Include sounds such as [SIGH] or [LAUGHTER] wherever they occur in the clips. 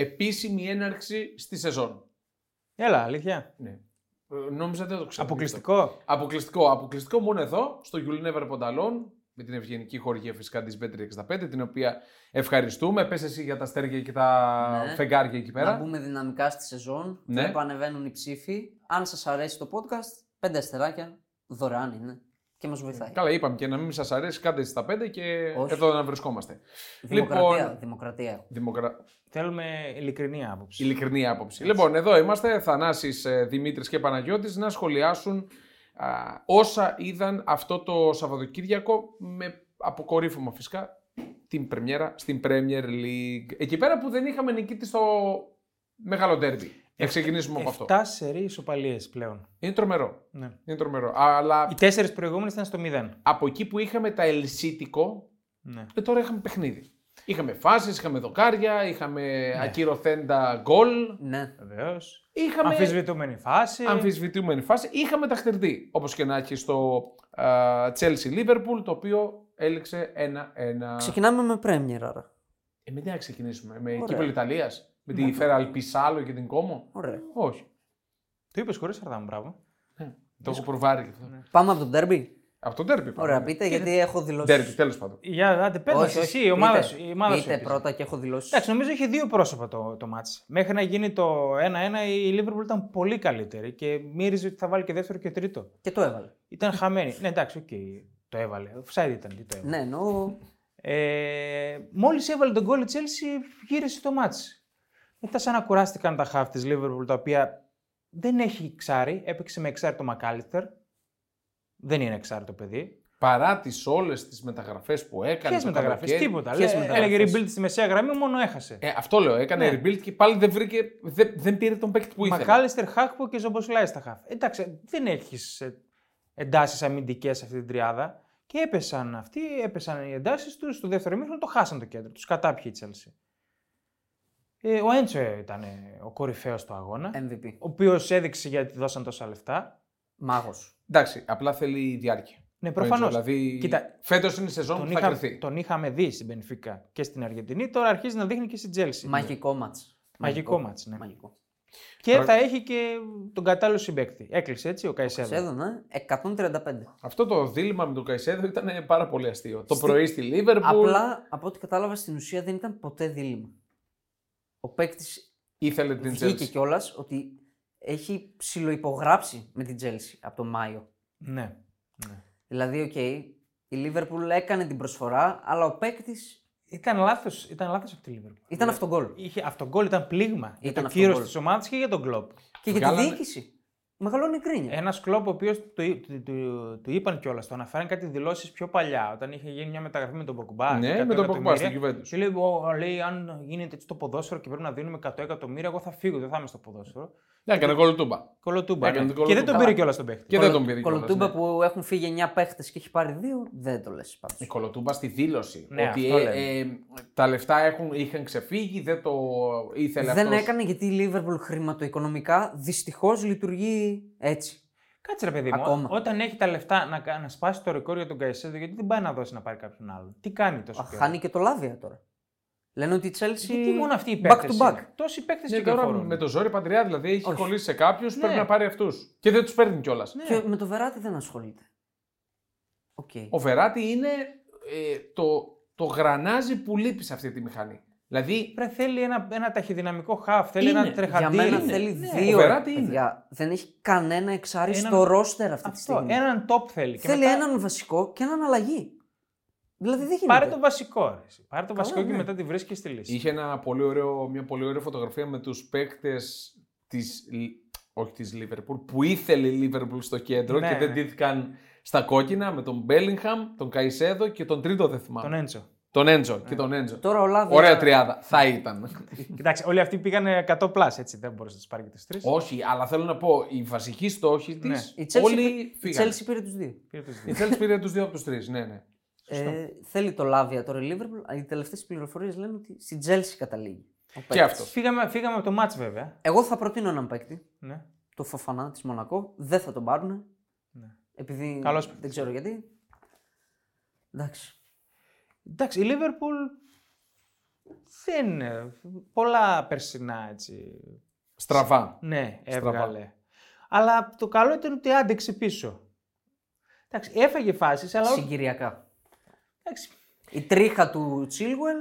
επίσημη έναρξη στη σεζόν. Έλα, αλήθεια. Ναι. Ε, Νόμιζα δεν το ξέρω. Αποκλειστικό. Αποκλειστικό. Αποκλειστικό μόνο εδώ, στο You'll Never Put Alone, με την ευγενική χορηγία φυσικά της Bet365, την οποία ευχαριστούμε. Πες εσύ για τα αστέρια και τα Ναι. φεγγάρια εκεί Να πέρα. μπούμε δυναμικά στη σεζόν. Ναι. Βλέπω ανεβαίνουν οι ψήφοι. Αν σας αρέσει το podcast, πέντε αστεράκια δωρεάν είναι. Και μας βοηθάει. Καλά, είπαμε και να μην σας αρέσει, κάντε εσείς τα πέντε και Όχι. εδώ να βρισκόμαστε. Δημοκρατία. Λοιπόν- δημοκρατία. Δημοκρα... Θέλουμε ειλικρινή άποψη. Ειλικρινή άποψη. Λοιπόν, εδώ είμαστε, Θανάσης, ε, Δημήτρης και Παναγιώτης, να σχολιάσουν α, όσα είδαν αυτό το Σαββατοκύριακο με αποκορύφωμα φυσικά την πρεμιέρα στην Premier League. Εκεί πέρα που δεν είχαμε νικήτη στο μεγάλο ντέρμπι. Να ξεκινήσουμε από αυτό. Εφτά σερή ισοπαλίες πλέον. Είναι τρομερό. Ναι. Είναι τρομερό. Αλλά Οι τέσσερις προηγούμενες ήταν στο 0. από εκεί που είχαμε τα ελσίτικο, Ναι. ε, τώρα είχαμε παιχνίδι. Είχαμε φάσεις, είχαμε δοκάρια, είχαμε ακυρωθέντα γκολ. Ναι. Βεβαίως. Είχαμε Αμφισβητούμενη φάση. αμφισβητούμενη φάση. Είχαμε ταχτερδί, όπως και να έχει στο α, Chelsea Liverpool, το οποίο έληξε 1-1. Ξεκινάμε με Premier άρα. Ε, με τι να ξεκινήσουμε, με Ωραία. κύπελο Ιταλίας, με τη Φέρα Αλπισάλο και την Κόμο. Ωραία. Όχι. Το είπες χωρίς αρδάμ, μπράβο. Ναι. Το έχω προβάρει και αυτό. Πάμε από τον Derby. Από το ντέρμπι Ωραία, πείτε γιατί έχω δηλώσεις. Ντέρμπι, τέλος πάντων. Για άντε, πες μας Όχι, εσύ, όχι. η ομάδα Πείτε. σου. Η ομάδα σου Πείτε έπαιζε. πρώτα και έχω δηλώσεις. Εντάξει, νομίζω είχε δύο πρόσωπα το, το ματς. Μέχρι να γίνει το 1-1 η Liverpool ήταν πολύ καλύτερη και μύριζε ότι θα βάλει και δεύτερο και τρίτο. Και το έβαλε. Ήταν χαμένη. ναι, εντάξει, οκ, το έβαλε. Οφσάιντ ήταν, τι το έβαλε. Ναι, εννοώ. Ε, Μόλις έβαλε το γκολ η Chelsea, γύρισε το ματς. Μετά σαν να κουράστηκαν τα χαφ της Liverpool, τα οποία δεν έχει εξάρι. Έπαιξε με εξάρι το Μακάλιστερ. Δεν είναι εξάρι το παιδί. Παρά τις όλες τις μεταγραφές που έκανε. Ποιες το μεταγραφές, καλοκαίρι. τίποτα. ποιες Λέ, μεταγραφές; έλεγε rebuild στη μεσαία γραμμή, μόνο έχασε. Ε, αυτό λέω, έκανε Ναι. rebuild και πάλι δεν βρήκε, δεν, δεν πήρε τον παίκτη που ήθελε. Μακάλιστερ, Χάκπο και Σομποσλάι στα χαφ. Εντάξει, δεν έχεις εντάσεις αμυντικές σε αυτή την τριάδα. Και έπεσαν αυτοί, έπεσαν οι εντάσεις τους. Στο δεύτερο ημίχρονο το χάσαν το κέντρο. Τους κατάπιε η Chelsea. Ε, ο Έντσο ήταν ε, ο κορυφαίος του αγώνα. MVP. Ο οποίος έδειξε γιατί δώσαν τόσα λεφτά. Μάγος. Εντάξει, απλά θέλει διάρκεια. Ναι, προφανώς. Δηλαδή, Κοίτα, φέτος είναι η σεζόν τον, που θα είχα, κρυθεί. τον είχαμε δει στην Πενφύκα και στην Αργεντινή. Τώρα αρχίζει να δείχνει και στην Chelsea. Μαγικό μάτς. Μαγικό μάτς, ναι. Μαγικό. Και Τώρα- θα έχει και τον κατάλληλο συμπέκτη. Έκλεισε έτσι ο Καϊσέδο. Σέδω, ναι. 135. Αυτό το δίλημα με τον Καϊσέδο ήταν πάρα πολύ αστείο. Το Στη- πρωί στη Λίβερπουλ. Απλά από ό,τι κατάλαβα στην ουσία δεν ήταν ποτέ δίλημμα. Ο παίκτης ήθελε την βγήκε Chelsea. κιόλας ότι έχει ψιλοϋπογράψει με την Chelsea από τον Μάιο. Ναι. ναι. Δηλαδή, οκ, η Liverpool έκανε την προσφορά, αλλά ο παίκτης Ήταν λάθος ήταν λάθος από τη Liverpool. ήταν αυτογκόλ. Είχε, αυτό γκολ ήταν πλήγμα. Για Ήταν το αυτό κύρος γκολ. της ομάδας και για τον Κλοπ. Και για τη Βγάλανε- διοίκηση. Μεγαλώνει η γκρίνια. Ένας Κλοπ ο οποίος του, του, του, του είπαν κιόλας, το αναφέραν κάτι δηλώσεις πιο παλιά, όταν είχε γίνει μια μεταγραφή με τον Πογκμπά. Ναι, 100 με τον Πογκμπά στην εκατομμύρια. Juventus. Και λέει, «Ω, λέει, αν γίνεται έτσι το ποδόσφαιρο και πρέπει να δίνουμε 100 εκατομμύρια, εγώ θα φύγω, δεν θα είμαι στο ποδόσφαιρο. Ναι, έκανε κολοτούμπα. Κολοτούμπα. Έκανε ναι. τον Και δεν τον κολοτούμπα. πήρε κιόλας τον παίχτη. Και δεν τον πήρε κιόλας, Κολοτούμπα ναι. που έχουν φύγει 9 παίχτες και έχει πάρει 2, δεν το λες πάντως. Η κολοτούμπα στη δήλωση. Ναι, ότι αυτό ε, λέμε. ε, τα λεφτά έχουν, είχαν ξεφύγει, δεν το ήθελε Δεν αυτός. έκανε γιατί η Liverpool χρηματοοικονομικά δυστυχώς λειτουργεί έτσι. Κάτσε ρε παιδί μου, Ακόμα. όταν έχει τα λεφτά να, κα- να σπάσει το ρεκόρ για τον Καϊσέδο, γιατί δεν πάει να δώσει να πάρει κάποιον άλλον; Τι κάνει τόσο Α, καιρό; Χάνει και το Λάβια τώρα. Λένε ότι η Chelsea. Γιατί μόνο αυτοί οι back παίκτες to back. είναι; Τόσοι παίκτες Ναι, τώρα κυκλοφορούν. με το ζόρι παντρειά, δηλαδή έχει Όχι. κολλήσει σε κάποιους, Ναι. πρέπει να πάρει αυτούς. Και δεν τους παίρνει κιόλας. Ναι. Και με το Βεράτι δεν ασχολείται. Οκ. Ο Βεράτι είναι ε, το, το γρανάζι που λείπει σε αυτή τη μηχανή. Δηλαδή, Πρέπει θέλει ένα, ένα ταχυδυναμικό χαφ, θέλει Είναι. ένα Για τρεχαντήρι. Για μένα είναι. θέλει Ναι. δύο. Ο Βεράτι είναι. παιδιά. Δεν έχει κανένα εξάρι Έναν- στο ρόστερ αυτή τη Αυτό, στιγμή. έναν top θέλει. Και Θέλει μετά έναν βασικό και έναν αλλαγή. Δηλαδή δεν γίνεται. Πάρε το βασικό. Ρε. εσύ. Πάρε το Καλά, βασικό και ναι. μετά τη βρίσκεις στη λύση. είχε ένα πολύ ωραίο, μια πολύ ωραία φωτογραφία με τους παίκτες της, όχι της Liverpool, που ήθελε η Liverpool στο κέντρο Ναι, και δεν ναι. ντύθηκαν στα κόκκινα με τον Bellingham, τον Καϊσέδο και τον τρίτο δεν θυμάμαι. Τον Έντζο. Τον Έντζο και τον Έντζο. Τώρα ο Λάβια. Ωραία τριάδα. Θα ήταν. Κοιτάξτε, όλοι αυτοί πήγανε 100 plus, έτσι. Δεν μπορούσε να τους πάρει και τους τρεις. Όχι, αλλά θέλω να πω, οι βασικοί στόχοι της. Ναι. Η Chelsea, Όλοι η φύγανε. Chelsea πήρε τους δύο. Η Chelsea πήρε τους δύο από τους τρεις. Ναι, ναι. Ε, θέλει το Λάβια τώρα η Liverpool. Οι τελευταίες πληροφορίες λένε ότι στην Chelsea καταλήγει. ο Και παίκτης. αυτός. Φύγαμε, φύγαμε από το μάτς βέβαια. Εγώ θα προτείνω έναν παίκτη. Ναι. Το Φοφανά της Μονακό. Δεν θα τον πάρουν. Ναι. Επειδή Καλός δεν παίκτης. ξέρω γιατί. Εντάξει. Εντάξει, η Liverpool Δεν. ε, Πολλά περσινά έτσι. Στραβά. Ναι, Στραβά. έβγαλε. Αλλά το καλό ήταν ότι άντεξε πίσω. Εντάξει, έφαγε φάσεις, αλλά όχι. Συγκυριακά. Εντάξει, Η τρίχα του Τσίλουελ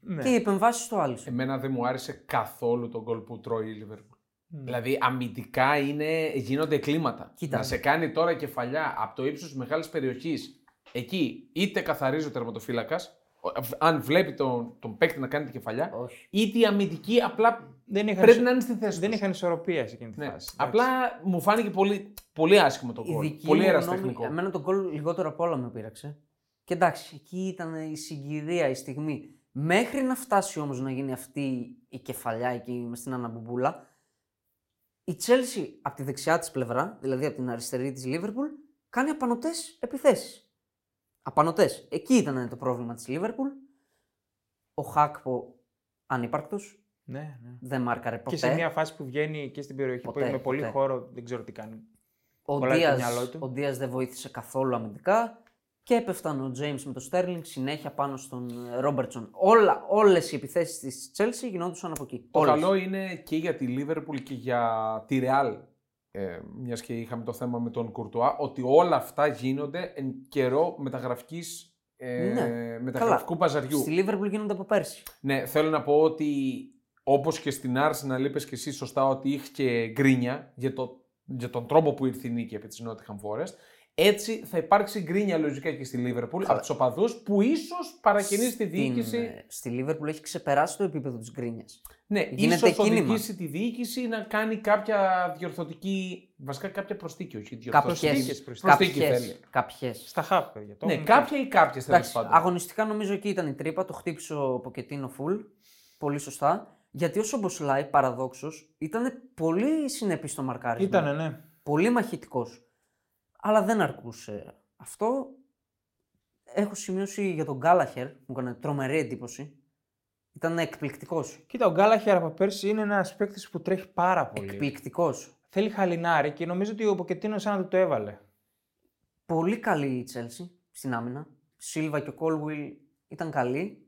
ναι. και οι επεμβάσεις του άλλου. Εμένα δεν μου άρεσε καθόλου τον γκολ που τρώει η Λίβερπουλ. Μμ. Δηλαδή αμυντικά είναι, γίνονται κλίματα. Κοίτα. Να σε κάνει τώρα κεφαλιά από το ύψος της μεγάλης περιοχής. Εκεί είτε καθαρίζει ο τερματοφύλακας, αν βλέπει τον, τον παίκτη να κάνει τη κεφαλιά, Όχι. είτε η αμυντική απλά Δεν είχαν, πρέπει ισο- να είναι στη θέση δεν τους. είχαν ισορροπία σε εκείνη τη Ναι. φάση. εντάξει. Απλά μου φάνηκε πολύ, πολύ άσχημο το Η γκολ. δική Πολύ μου εραστεχνικό. γνώμη, εμένα τον γκολ λιγότερο απ' όλα με πείραξε. Και εντάξει, εκεί ήταν η συγκυρία, η στιγμή. Μέχρι να φτάσει όμως να γίνει αυτή η κεφαλιά εκεί με στην αναμπουμπούλα, η Τσέλσι από τη δεξιά της πλευρά, δηλαδή από την αριστερή της Λίβερπουλ, κάνει απανοτές επιθέσεις. Απανοτές. Εκεί ήταν το πρόβλημα της Λίβερπουλ. Ο Χάκπο ανύπαρκτος, Ναι, ναι. δεν μάρκαρε ποτέ. Και σε μια φάση που βγαίνει και στην περιοχή Ποτέ, που έχει με πολύ ποτέ. χώρο, δεν ξέρω τι κάνει. Ο Κολλάει το Δίας, μυαλό του. ο Δίας δεν βοήθησε καθόλου αμυντικά και έπεφταν ο James με το Sterling συνέχεια πάνω στον ε, Ρόμπερτσον. Όλα, όλες οι επιθέσεις της Chelsea γινόντουσαν από εκεί. Το Όλες. καλό είναι και για τη Λίβερπουλ και για τη Ρεάλ, ε, μιας και είχαμε το θέμα με τον Κουρτουά, ότι όλα αυτά γίνονται εν καιρό μεταγραφικής, ε, Ναι. μεταγραφικού παζαριού. Στη Liverpool γίνονται από πέρσι. Ναι, θέλω να πω ότι όπως και στην Arsenal είπες και εσύ σωστά ότι είχε και γκρίνια για, το, για τον τρόπο που ήρθε η νίκη από της Nottingham Forest, έτσι θα υπάρξει γκρίνια λογικά και στη Liverpool Καλά. από τους οπαδούς που ίσως παρακινεί στη διοίκηση. Στην, ε, στη Liverpool έχει ξεπεράσει το επίπεδο της γκρίνιας. Ναι, γίνεται ίσως κίνημα. οδηγήσει τη διοίκηση να κάνει κάποια διορθωτική, βασικά κάποια προσθήκη, όχι διορθωτική. Κάποιες Κάποιες. Προσθήκη Κάποιες. θέλει. Κάποιες. Στα χαφ, παιδιά. Το Ναι, έχουν κάποια ή κάποιες τέλος Εντάξει, πάντων. αγωνιστικά νομίζω εκεί ήταν η τρύπα, το χτύπησε ο Ποκετίνο full, πολύ σωστά. Γιατί ο Σομποσλάι, παραδόξως, ήταν πολύ συνεπής στο μαρκάρισμα. Ήτανε, ναι. πολύ μαχητικός. Αλλά δεν αρκούσε αυτό. Έχω σημειώσει για τον Γκάλαχερ, μου έκανε τρομερή εντύπωση. Ήταν εκπληκτικός. Κοίτα, ο Γκάλαχερ από πέρσι είναι ένας παίκτης που τρέχει πάρα πολύ. Εκπληκτικός. Θέλει χαλινάρι και νομίζω ότι ο Ποκετίνος σαν να του το έβαλε. Πολύ καλή η Τσέλσι στην άμυνα. Σίλβα και ο Κόλουιλ ήταν καλοί.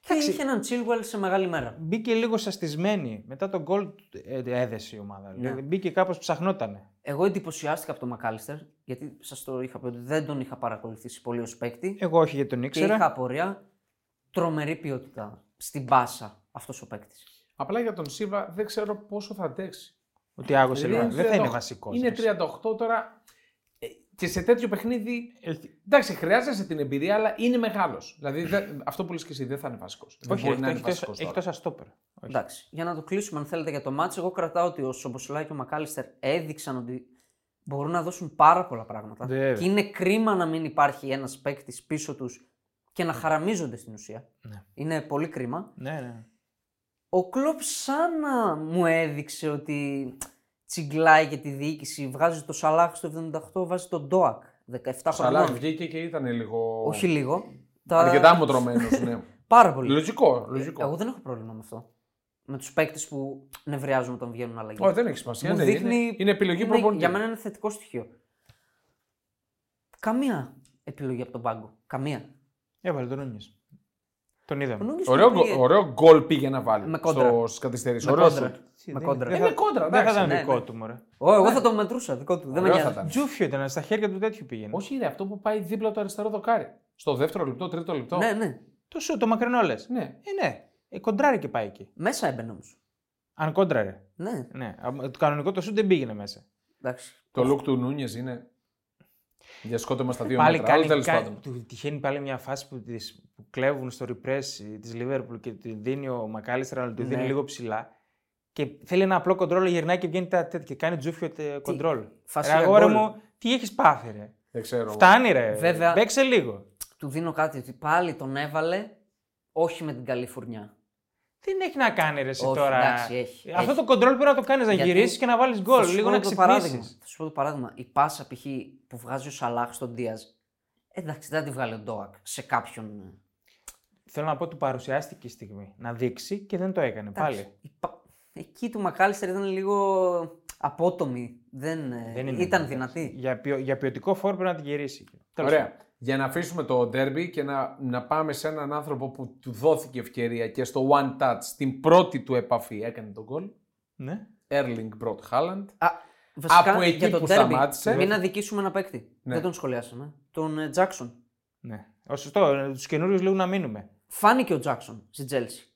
Και Εντάξει. είχε έναν Τσίλουελ σε μεγάλη μέρα. Μπήκε λίγο σαστισμένη. Μετά τον γκολ ε, έδεσε η ομάδα. Ναι. Δηλαδή μπήκε κάπως ψαχνότανε. Εγώ εντυπωσιάστηκα από τον Μακάλιστερ, γιατί σας το είχα πει ότι δεν τον είχα παρακολουθήσει πολύ ως παίκτη. Εγώ όχι γιατί τον και ήξερα. είχα απορία. Τρομερή ποιότητα στην πάσα αυτός ο παίκτης. Απλά για τον Σίβα δεν ξέρω πόσο θα αντέξει. Ότι άγωσε Δηλαδή, λίγο. Δεν θα είναι 38 βασικός. Είναι 38 τώρα ε, και σε τέτοιο παιχνίδι. Έχει... Εντάξει, χρειάζεσαι την εμπειρία, αλλά είναι μεγάλος. Δηλαδή δεν- αυτό που λες και εσύ δεν θα είναι βασικός. Δεν Όχι, μπορεί έχει, να είναι έχει, τόσα- βασικός έχει τώρα. τόσα στόπερ. Όχι. Εντάξει, για να το κλείσουμε αν θέλετε για το μάτς, εγώ κρατάω ότι ο Σομποσλάι και ο Μακάλιστερ έδειξαν ότι μπορούν να δώσουν πάρα πολλά πράγματα. Βέβαια. Και είναι κρίμα να μην υπάρχει ένας παίκτης πίσω τους και να χαραμίζονται στην ουσία. Ναι. Είναι πολύ κρίμα. Ναι, ναι. Ο Κλόπ σαν να μου έδειξε ότι τσιγκλάει για τη διοίκηση. Βγάζει το Σαλάχ στο 78, βάζει τον Ντόακ. 17 Ο Σαλάχ χρονών. βγήκε και ήταν λίγο. Όχι λίγο. Τα- Αρκετά μοτρωμένος, ναι. [LAUGHS] Πάρα πολύ. λογικό, λογικό. Εγώ δεν έχω πρόβλημα με αυτό. Με τους παίκτες που νευριάζουν όταν βγαίνουν αλλαγή. Όχι, δεν έχει σημασία. Μου ναι, δείχνει- είναι, είναι επιλογή Είναι- προπονητή. Για μένα είναι θετικό στοιχείο. Καμία επιλογή από τον πάγκο. Καμία. Έβαλε τον Νούνιες. Τον είδαμε. Ο Νούνιες Ωραίο, πήγε- γκο- ωραίο γκολ πήγε να βάλει Με κόντρα. στο, στις καθυστερήσεις. Με Ωραίο κόντρα. σουτ. Τι, Με δεν- κόντρα. Δεν Ε, θα, με κόντρα, δεν θα εντάξει, ήταν ναι, δικό ναι. του, μωρέ. Ω, εγώ θα το μετρούσα. Δικό του. Δεν με Ωραίο νοιάζει. θα ήταν. Τζούφιο ήταν, στα χέρια του τέτοιου πήγαινε. Όχι, είναι αυτό που πάει δίπλα το αριστερό δοκάρι. Στο δεύτερο λεπτό, τρίτο λεπτό. Ναι, ναι. Το σου, το μακρινό λες. ναι. Ε, ναι. Ε, κοντράρει και πάει εκεί. Μέσα έμπαινε όμως. Αν κόντραρε. Ναι, Ναι. Α, Το κανονικό το σου δεν πήγαινε μέσα. εντάξει. Το look του Νούνιες είναι. Για σκότωμα στα δύο Πάλι μέτρα. Αλλά κάνει, τέλος κάνει- πάντων. του τυχαίνει πάλι μια φάση που, τις, που κλέβουν στο repress της Liverpool και τη δίνει ο Μακάλιστερ, αλλά του Ναι. δίνει λίγο ψηλά. Και θέλει ένα απλό κοντρόλ, γυρνάει και βγαίνει τα τέτοια και κάνει τζούφιο τε- κοντρόλ. φάση Ρε για αγόρι γκολ. μου, τι έχεις πάθει, ρε; Δεν ξέρω. Φτάνει, ρε. Βέβαια- Παίξε λίγο. Του δίνω κάτι ότι πάλι τον έβαλε όχι με την καλή φουρνιά. Δεν έχει να κάνει ρε εσύ Όχι, τώρα; εντάξει, έχει, Αυτό έχει. το κοντρόλ πρέπει να το κάνεις, να Γιατί- γυρίσεις και να βάλεις Θα γκολ. σου Λίγο πω να το παράδειγμα. ξυπνήσεις. Θα σου πω το παράδειγμα. Η πάσα π.χ. που βγάζει ο Σαλάχ στον Δίας. Εντάξει, δεν θα τη βγάλει ο Ντόακ σε κάποιον. Θέλω να πω ότι του παρουσιάστηκε η στιγμή να δείξει και δεν το έκανε πάλι. Εντάξει, η πα- Εκεί του Μακάλιστερ ήταν λίγο απότομη. Δεν, ε, Δεν είναι ήταν εντάξει. δυνατή. Για, ποιο, για ποιοτικό φόρ πρέπει να τη γυρίσει. Τέλος Ωραία. Για να αφήσουμε το ντέρμπι και να, να πάμε σε έναν άνθρωπο που του δόθηκε ευκαιρία και στο one touch, την πρώτη του επαφή έκανε τον γκολ. Ναι. Erling Brot Haaland. Α, βασικά, Από εκεί για το που derby, σταμάτησε. Μην αδικήσουμε ένα παίκτη. Ναι. Δεν τον σχολιάσαμε. Τον ε, Jackson. ναι. Ο, σωστό, τους καινούριους λίγο να μείνουμε. Φάνηκε ο Jackson στη Chelsea.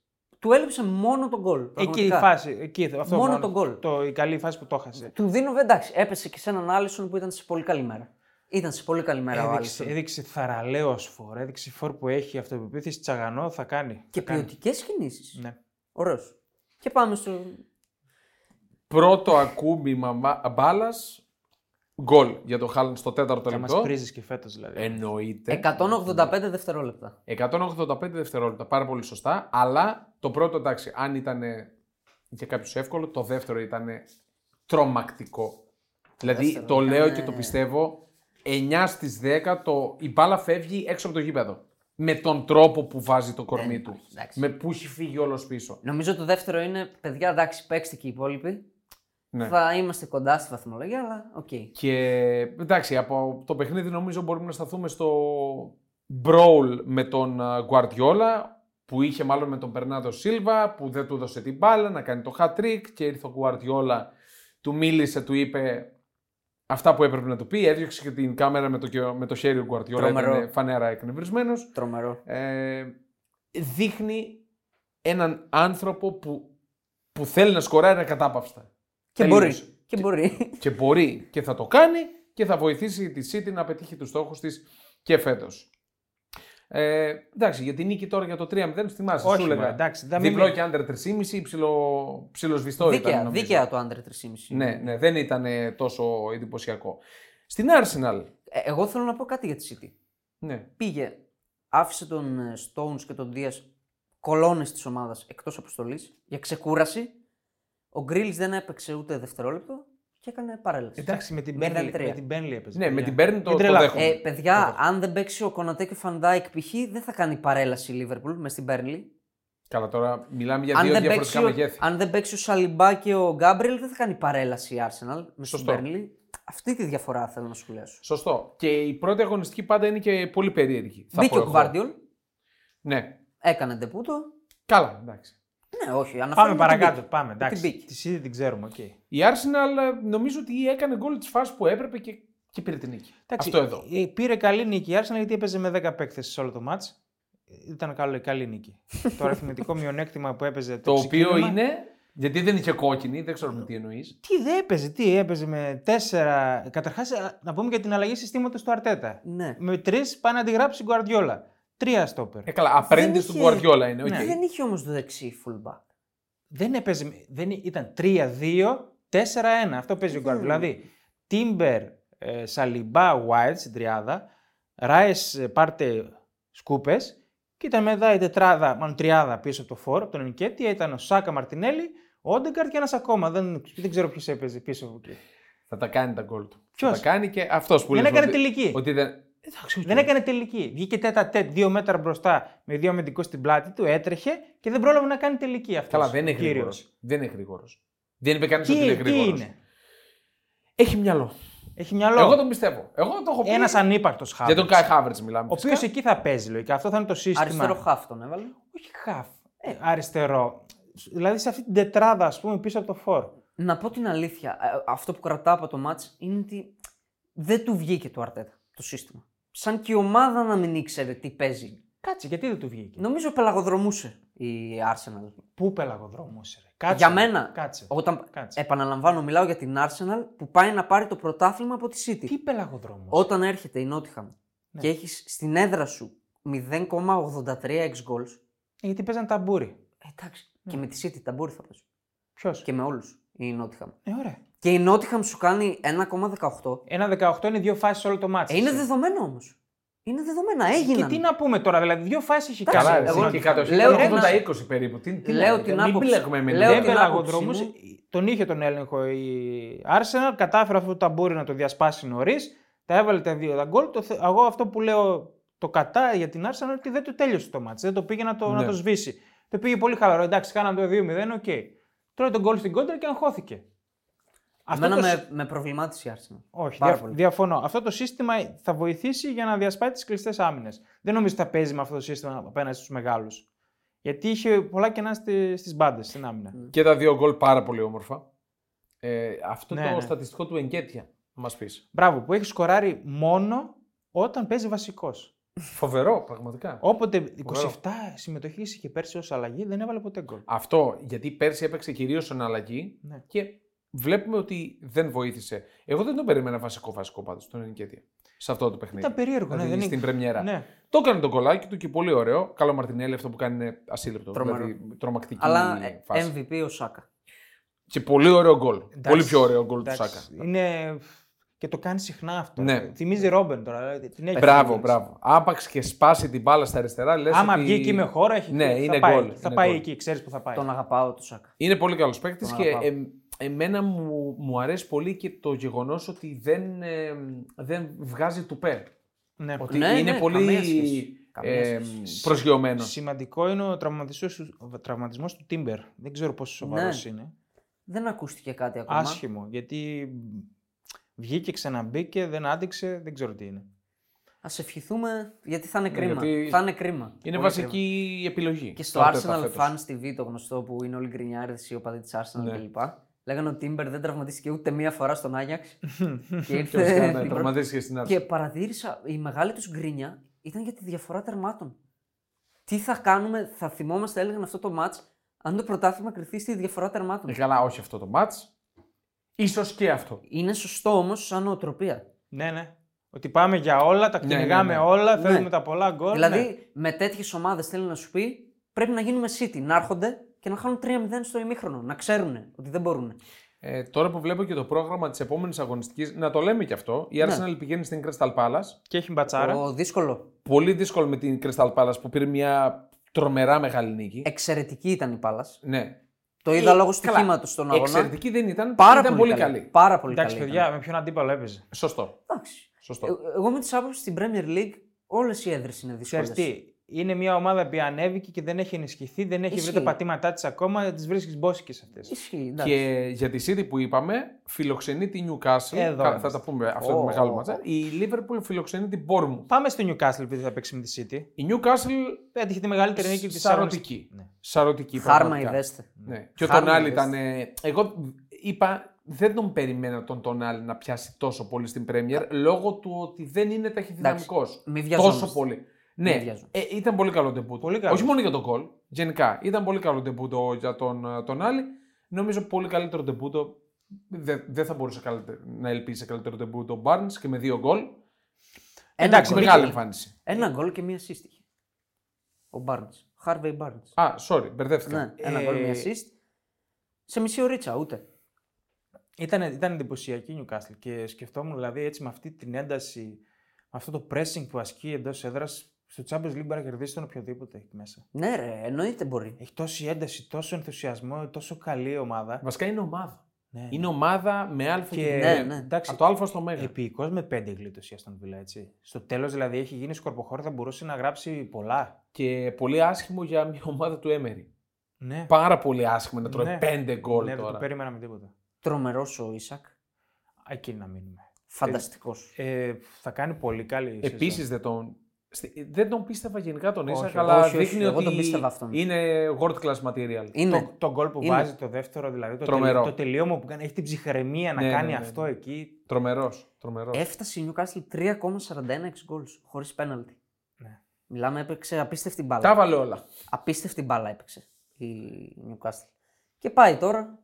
Του έλειψε μόνο τον γκολ. Εκεί η πραγματικά. φάση. Εκεί, αυτό Μόνο τον γκολ. Το, η καλή φάση που το έχασε. Του δίνω, εντάξει, έπεσε και σε έναν Άλισον που ήταν σε πολύ καλή μέρα. Ήταν σε πολύ καλή μέρα ο Έδειξε, Άλισον. έδειξε θαραλέος φορ, έδειξε φορ που έχει αυτοπεποίθηση τσαγανό, θα κάνει. Και θα κάνει. ποιοτικές κινήσεις. Ναι. Ωραίος. Και πάμε στο. Πρώτο ακούμπημα μπάλας. Γκολ για το Haaland στο τέταρτο Θα μας λεπτό. πρίζεις και φέτος δηλαδή. Εννοείται. 185 δευτερόλεπτα. 185 δευτερόλεπτα. Πάρα πολύ σωστά. Αλλά το πρώτο εντάξει, αν ήταν για κάποιους εύκολο, το δεύτερο ήταν τρομακτικό. Δηλαδή δεύτερο το ήταν- λέω και το πιστεύω. 9 στις 10 το... η μπάλα φεύγει έξω από το γήπεδο. Με τον τρόπο που βάζει το κορμί του. εντάξει. Με που έχει φύγει όλος πίσω. Νομίζω το δεύτερο είναι, παιδιά, εντάξει, παίξτε και οι υπόλοιποι. Ναι. Θα είμαστε κοντά στη βαθμολογία, αλλά οκ. Και εντάξει, από το παιχνίδι νομίζω μπορούμε να σταθούμε στο brawl με τον α, Guardiola που είχε μάλλον με τον Μπερνάρντο Σίλβα που δεν του έδωσε την μπάλα να κάνει το hat trick και ήρθε ο Guardiola, του μίλησε, του είπε αυτά που έπρεπε να του πει, έδιωξε και την κάμερα με το, κε- με το χέρι ο Guardiola, Τρομερό. ήταν φανερά εκνευρισμένος. Τρομερό. Ε, δείχνει έναν άνθρωπο που, που θέλει να σκοράρει ακατάπαυστα. Και Τελείωσε. μπορεί. Και μπορεί. Και μπορεί και θα το κάνει και θα βοηθήσει τη City να πετύχει τους στόχους της και φέτος. Ε, εντάξει, για την νίκη τώρα για το 3-0, θυμάσαι, Όχι, σου έλεγα. μωρέ, εντάξει, θα μην- διπλό και under 3,5, ψιλο, ψιλοσβηστό ήταν δίκαια, νομίζω. δίκαια το άντρε 3,5. Ναι, ναι, δεν ήταν ε, τόσο εντυπωσιακό. Στην Arsenal, Ε, εγώ θέλω να πω κάτι για τη City. ναι, Πήγε, άφησε τον ε, Stones και τον Diaz κολόνες της ομάδας εκτός αποστολής για ξεκούραση. Ο Grealish δεν έπαιξε ούτε δευτερόλεπτο και έκανε παρέλαση. Εντάξει, με την Μηδέν Burnley, τρία. με την Burnley έπαιζε. ναι, με παιδιά. την Burnley το, Μην το τρελαθούμε. δέχομαι. Ε, παιδιά, αν δεν παίξει ο Κονατέ και ο Φαν Ντάικ π.χ. δεν θα κάνει παρέλαση η Liverpool με στην Burnley. Καλά, τώρα μιλάμε για Αν δύο δεν, διαφορετικά παίξει ο, μεγέθη. αν δεν παίξει ο Σαλιμπά και ο Γκάμπριελ δεν θα κάνει παρέλαση η Arsenal με στην Σωστό. Burnley. Αυτή τη διαφορά θέλω να σχολιάσω. Σωστό. Και η πρώτη αγωνιστική πάντα είναι και πολύ περίεργη. θα Μπήκε πω ο εγώ. Γκβάρντιολ, Ναι. έκανε ντεμπούτο. Καλά, εντάξει. Ναι, όχι, αναφέρομαι Πάμε την παρακάτω. μπήκε. Πάμε. Εντάξει. Την μπήκε. Τη ήδη την ξέρουμε. οκ. Η Arsenal ε, νομίζω ότι έκανε γκολ τις φάσεις που έπρεπε και, και πήρε την νίκη. Εντάξει, Αυτό εδώ. ε, Πήρε καλή νίκη η Arsenal γιατί έπαιζε με 10 παίκτες σε όλο το ματς. Ήταν καλό, καλή νίκη. [LAUGHS] το αριθμητικό μειονέκτημα που έπαιζε το, Το οποίο ξεκίνημα- είναι. Γιατί δεν είχε κόκκινη, δεν ξέρω με τι εννοείς. Τι δεν έπαιζε, τι έπαιζε με τέσσερα. Καταρχάς, να πούμε για την αλλαγή συστήματος του Αρτέτα. Ναι. Με τρεις πάει να αντιγράψει Γκουαρδιόλα. Τρία στόπερ. Ε, καλά, apprentice- του Guardiola είναι. οκ. Ναι. Δεν είχε όμως το δεξί fullback. Δεν έπαιζε. Δεν, ήταν 3-2-4-1. Αυτό παίζει ο Γκουαρδιόλα. Δηλαδή, Τίμπερ, ε, Σαλιμπά, White στην τριάδα. Ράις, Πάρτεϊ σκούπες. Και ήταν μετά η τετράδα, μάλλον τριάδα πίσω από το φορ, από τον Ενκετία. Ήταν ο Σάκα Μαρτινέλι, ο Όντεγκαρτ και ένας ακόμα. Δεν, δεν ξέρω ποιος έπαιζε πίσω από εκεί. Θα τα κάνει τα γκολ του. Ποιος; Θα τα κάνει και αυτός που Δεν λες έκανε ότι- τελική. Ότι δεν. Εντάξει, οκ. Δεν έκανε τελική. Βγήκε τετ α τετ, δύο μέτρα μπροστά με δύο αμυντικούς στην πλάτη του, έτρεχε και δεν πρόλαβε να κάνει τελική αυτός. Καλά, δεν είναι γρήγορος. Δεν είναι γρήγορος. Δεν είπε κανείς Τι, ότι είναι τι γρήγορος. είναι. Έχει μυαλό. Έχει μυαλό. Εγώ τον πιστεύω. Εγώ το έχω πει. Ένας ανύπαρκτος χαφ. Για τον Κάι Χάβερτς μιλάμε. Ο οποίος φυσικά. εκεί θα παίζει λογικά. Αυτό θα είναι το σύστημα. Αριστερό χάφ τον έβαλε. Όχι χάφ. Ε, αριστερό. Δηλαδή σε αυτή την τετράδα, ας πούμε, πίσω από το φόρ. Να πω την αλήθεια, ε, αυτό που κρατάω από το μάτς είναι ότι δεν του βγήκε το Αρτέτα το σύστημα. Σαν και η ομάδα να μην ήξερε τι παίζει. Κάτσε, γιατί δεν του βγήκε; Νομίζω πελαγοδρομούσε η Arsenal. Πού πελαγοδρόμωσε. ρε; Κάτσε. Για μένα, Κάτσε. όταν Κάτσε. επαναλαμβάνω, μιλάω για την Arsenal που πάει να πάρει το πρωτάθλημα από τη City. Τι πελαγοδρόμο. Όταν έρχεται η Nottingham Ναι. και έχεις στην έδρα σου 0,83 ex goals. Γιατί παίζαν ταμπούρι. Ε, εντάξει. Και με τη City ταμπούρι θα παίζει. Ποιος; Και με όλους η Nottingham. Ε, ωραία. Και η Nottingham σου κάνει 1,18. Ένα 18 είναι δύο φάσεις όλο το μάτσο. Ε, είναι δεδομένο όμως. Είναι δεδομένα. Έγιναν. Και τι να πούμε τώρα, δηλαδή δύο φάσεις έχει Εντάξει, Καλά, κάνει. εγώ- εσύ και κάτω. λέω Λέω την- τα 20 περίπου. Τι, τι λέω λέμε, την μην άποψη. μπλέκουμε με Λέω λίγο. την δεν άποψή πελαγοδρόμησε. μου. Τον είχε τον έλεγχο η Arsenal, κατάφερε αυτό το ταμπούρι να το διασπάσει νωρίς. Τα έβαλε τα δύο τα γκολ. Το, θε- εγώ αυτό που λέω το κατά για την Arsenal είναι ότι δεν το τέλειωσε το ματς. Δεν το πήγε να το, Ναι. να το σβήσει. Το πήγε πολύ χαλαρό. Εντάξει, κάναμε το 2-0, οκ. Τρώει το γκολ στην κόντρα και αγχώθηκε. Αυτό Εμένα το με, με προβλημάτισε η Arsenal. Όχι, Πάρα δια- πολύ. διαφωνώ. Αυτό το σύστημα θα βοηθήσει για να διασπάει τις κλειστές άμυνες. Δεν νομίζω ότι θα παίζει με αυτό το σύστημα απέναντι στους μεγάλους. Γιατί είχε πολλά κενά στις μπάντες στην άμυνα. Και τα δύο γκολ πάρα πολύ όμορφα. Ε, αυτό Ναι, το ναι. στατιστικό του Εγκέτια, μας πεις. Μπράβο, που έχει σκοράρει μόνο όταν παίζει βασικός. Φοβερό, πραγματικά. Όποτε 27 Φοβερό. συμμετοχής είχε πέρσι ως αλλαγή, δεν έβαλε ποτέ γκολ. Αυτό γιατί πέρσι έπαιξε κυρίως στην αλλαγή Ναι. και βλέπουμε ότι δεν βοήθησε. Εγώ δεν τον περίμενα βασικό βασικό πάντως τον Εγκέτια σε αυτό το παιχνίδι. Ήταν περίεργο, ναι, Δηλαδή, δεν στην είναι- πρεμιέρα. Ναι. Το έκανε το κολλάκι του και πολύ ωραίο. Καλό Μαρτινέλη αυτό που κάνει είναι ασύλληπτο. Τρομερό. Δηλαδή τρομακτική Αλλά ε, φάση. MVP ο Σάκα. Και πολύ ωραίο γκολ. Εντάξει, Πολύ πιο ωραίο γκολ του εντάξει, Σάκα. Είναι... Και το κάνει συχνά αυτό. Ναι. Θυμίζει Ρόμπεν τώρα. δηλαδή, Την έχει Μπράβο, κάνει. μπράβο. Άπαξ και σπάσει την μπάλα στα αριστερά, λες Άμα ότι... βγει εκεί με χώρα, έχει... Ναι, θα είναι πάει, γκολ. Θα είναι πάει γκολ. εκεί, ξέρεις που θα πάει. Τον αγαπάω του Σάκα. Είναι πολύ καλός παίκτης Τον και αγαπάω. εμ- εμένα μου, μου αρέσει πολύ και το γεγονός ότι δεν, ε, δεν βγάζει τουπέ. Ναι. Ότι Ναι, είναι ναι, πολύ καμία σχέση. Καμία ε, σχέση. προσγειωμένος. Σημαντικό είναι ο τραυματισμός του Τίμπερ. Δεν ξέρω πόσο σοβαρός Ναι. είναι. Δεν ακούστηκε κάτι ακόμα. Άσχημο. Γιατί βγήκε, ξαναμπήκε, δεν άντεξε, δεν ξέρω τι είναι. Α ευχηθούμε γιατί θα είναι Ναι, κρίμα. γιατί Θα είναι κρίμα. Είναι Πολύ βασική επιλογή. Και στο το Αρτέτα Arsenal φέτος. Fans TV, το γνωστό που είναι όλοι γκρινιάριδες οι οπαδοί της Arsenal Ναι. κλπ. Λέγανε ότι ο Τίμπερ δεν τραυματίστηκε ούτε μία φορά στον Άγιαξ. [LAUGHS] και Και βασικά, ήρθε. ναι, την πρώτη- τραυματίστηκε στην αρχή. και παρατήρησα, η μεγάλη τους γκρίνια ήταν για τη διαφορά τερμάτων. Τι θα κάνουμε, θα θυμόμαστε, έλεγαν αυτό το match, αν το πρωτάθλημα κρυθεί στη διαφορά τερμάτων. Ε, καλά, όχι αυτό το μάτς. Ίσως και αυτό. Είναι σωστό όμως σαν νοοτροπία. Ναι, ναι. Ότι πάμε για όλα, τα Ναι, ναι, κυνηγάμε ναι. όλα, Ναι. θέλουμε τα πολλά γκολ. δηλαδή, ναι. με τέτοιες ομάδες θέλει να σου πει, πρέπει να γίνουμε City, να έρχονται και να χάνουν 3-0 στο ημίχρονο. Να ξέρουν ότι δεν μπορούν. Ε, τώρα που βλέπω και το πρόγραμμα της επόμενης αγωνιστικής, να το λέμε και αυτό. Η Ναι. Arsenal πηγαίνει στην Crystal Palace. Και έχει μπατσάρα. Το δύσκολο. Πολύ δύσκολο με την Crystal Palace που πήρε μια τρομερά μεγάλη νίκη. Εξαιρετική ήταν η Πάλα. Ναι. Το είδα Ε, λόγω καλά. στοιχήματο στον αγώνα. Εξαιρετική δεν ήταν. Πάρα ήταν πολύ, πολύ καλή. Πάρα πολύ Εντάξει, καλή. παιδιά, ήταν. με ποιον αντίπαλο έπαιζε; Σωστό. Εντάξει. Σωστό. Ε, Εγώ με τις άποψεις στην Premier League όλες οι έδρες είναι δύσκολες. Ξέρεις τι, είναι μια ομάδα που ανέβηκε και δεν έχει ενισχυθεί, δεν έχει βρει Ισχύει. τα πατήματά της ακόμα, τις βρίσκεις μπόσικες αυτές. Ισχύει. εντάξει. Και για τη City που είπαμε, φιλοξενεί τη Newcastle. Εδώ Κα- θα είμαστε. τα πούμε αυτό το Ω. μεγάλο ματσά. Η Liverpool φιλοξενεί την Bournemouth. Πάμε στο Newcastle επειδή θα παίξει με τη City. Η Newcastle Έτυχε τη μεγαλύτερη νίκη της σαρωτική. Ναι. Σαρωτική. Χάρμα πραγματικά. ιδέστε. Ναι. Και ο Χάρμα Τονάλι είδες. ήταν. ε, Εγώ είπα, δεν τον περιμένα τον Τονάλι να πιάσει τόσο πολύ στην Premier λόγω του ότι δεν είναι ταχυδυναμικός. Μη βιαζόμαστε. Τόσο πολύ. Μη Ναι, βιαζόμαστε. ε, ήταν πολύ καλό ντεμπούτο. Πολύ καλός. Όχι μόνο για τον γκολ. Γενικά. Ήταν πολύ καλό ντεμπούτο για τον, ε, τον Άλλη. Νομίζω πολύ καλύτερο ντεμπούτο. Δεν δεν θα μπορούσε καλύτερο- να ελπίσει σε καλύτερο ντεμπούτο ο Barnes και με δύο γκολ. Ένα Εντάξει, γκολ. μεγάλη εμφάνιση. Ένα γκολ και μία assist είχε. Ο Barnes. Harvey Barnes. Α, sorry, μπερδεύτηκα. Ναι, ένα Ε, γκολ, μία assist. Σε μισή ωρίτσα, ούτε. Ήταν, ήταν εντυπωσιακή η Newcastle και σκεφτόμουν δηλαδή έτσι με αυτή την ένταση, με αυτό το pressing που ασκεί εντός έδρας, στο Champions League μπορεί να κερδίσει τον οποιοδήποτε έχει μέσα. Ναι, ρε, εννοείται μπορεί. Έχει τόση ένταση, τόσο ενθουσιασμό, τόσο καλή ομάδα. Βασικά είναι ομάδα. Ναι. Είναι ομάδα με α και, Και- Ναι, ναι. εντάξει, Από το α στο μέγα. Επίοικος με πέντε γλίτωση στον Βίλα, έτσι. Στο τέλος δηλαδή έχει γίνει σκορποχώρη, θα μπορούσε να γράψει πολλά. Και πολύ άσχημο για μια [LAUGHS] ομάδα του Έμερι. Ναι, Πάρα πολύ άσχημο να τρώει Ναι. πέντε γκολ ναι δεν το τώρα. περίμενα με τίποτα. Τρομερός ο Ισακ. Εκεί να μείνουμε. Φανταστικός. Ε, θα κάνει πολύ καλή Επίσης σεζόν. δεν τον. Στη- Δεν τον πίστευα γενικά τον Όχι, Ίσακ, αλλά όχι, όχι, δείχνει εγώ ότι τον πίστευα αυτόν. είναι world class material. Είναι. Το, το γκολ που Είναι. βάζει το δεύτερο, δηλαδή το, Τρομερό. τελει- το τελείωμα που κάνει, έχει την ψυχραιμία να Ναι, κάνει ναι, ναι, αυτό ναι. εκεί. Τρομερός. Τρομερός. Έφτασε η Newcastle 3,41 goals χωρίς πέναλτι. Ναι. Μιλάμε, έπαιξε απίστευτη μπάλα. Τα έβαλε όλα. Απίστευτη μπάλα έπαιξε η Newcastle. Και πάει τώρα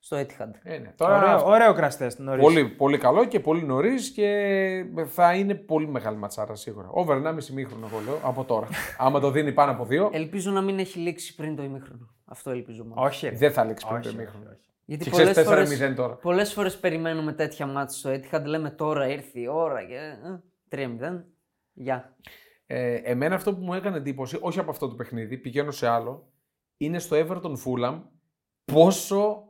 στο Etihad. Ε, ναι. Τώρα Ωραίο, ωραίο κραστέ νωρίς. πολύ, πολύ καλό και πολύ νωρίς και θα είναι πολύ μεγάλη ματσάρα σίγουρα. Over 1,5 μήχρονο εγώ λέω από τώρα. [LAUGHS] Άμα το δίνει πάνω από δύο, Ελπίζω να μην έχει λήξει πριν το ημίχρονο. Αυτό ελπίζω μόνο. Όχι. ρε. δεν θα λήξει πριν όχι, το όχι, ημίχρονο. όχι. Γιατί Και πολλές ξέρει φορές, 4-0 τώρα. πολλές φορές περιμένουμε τέτοια μάτια στο Etihad. Λέμε τώρα ήρθε η ώρα και ε, 3-0. Γεια. Ε, εμένα αυτό που μου έκανε εντύπωση, όχι από αυτό το παιχνίδι, πηγαίνω σε άλλο, είναι στο Everton Fulham πόσο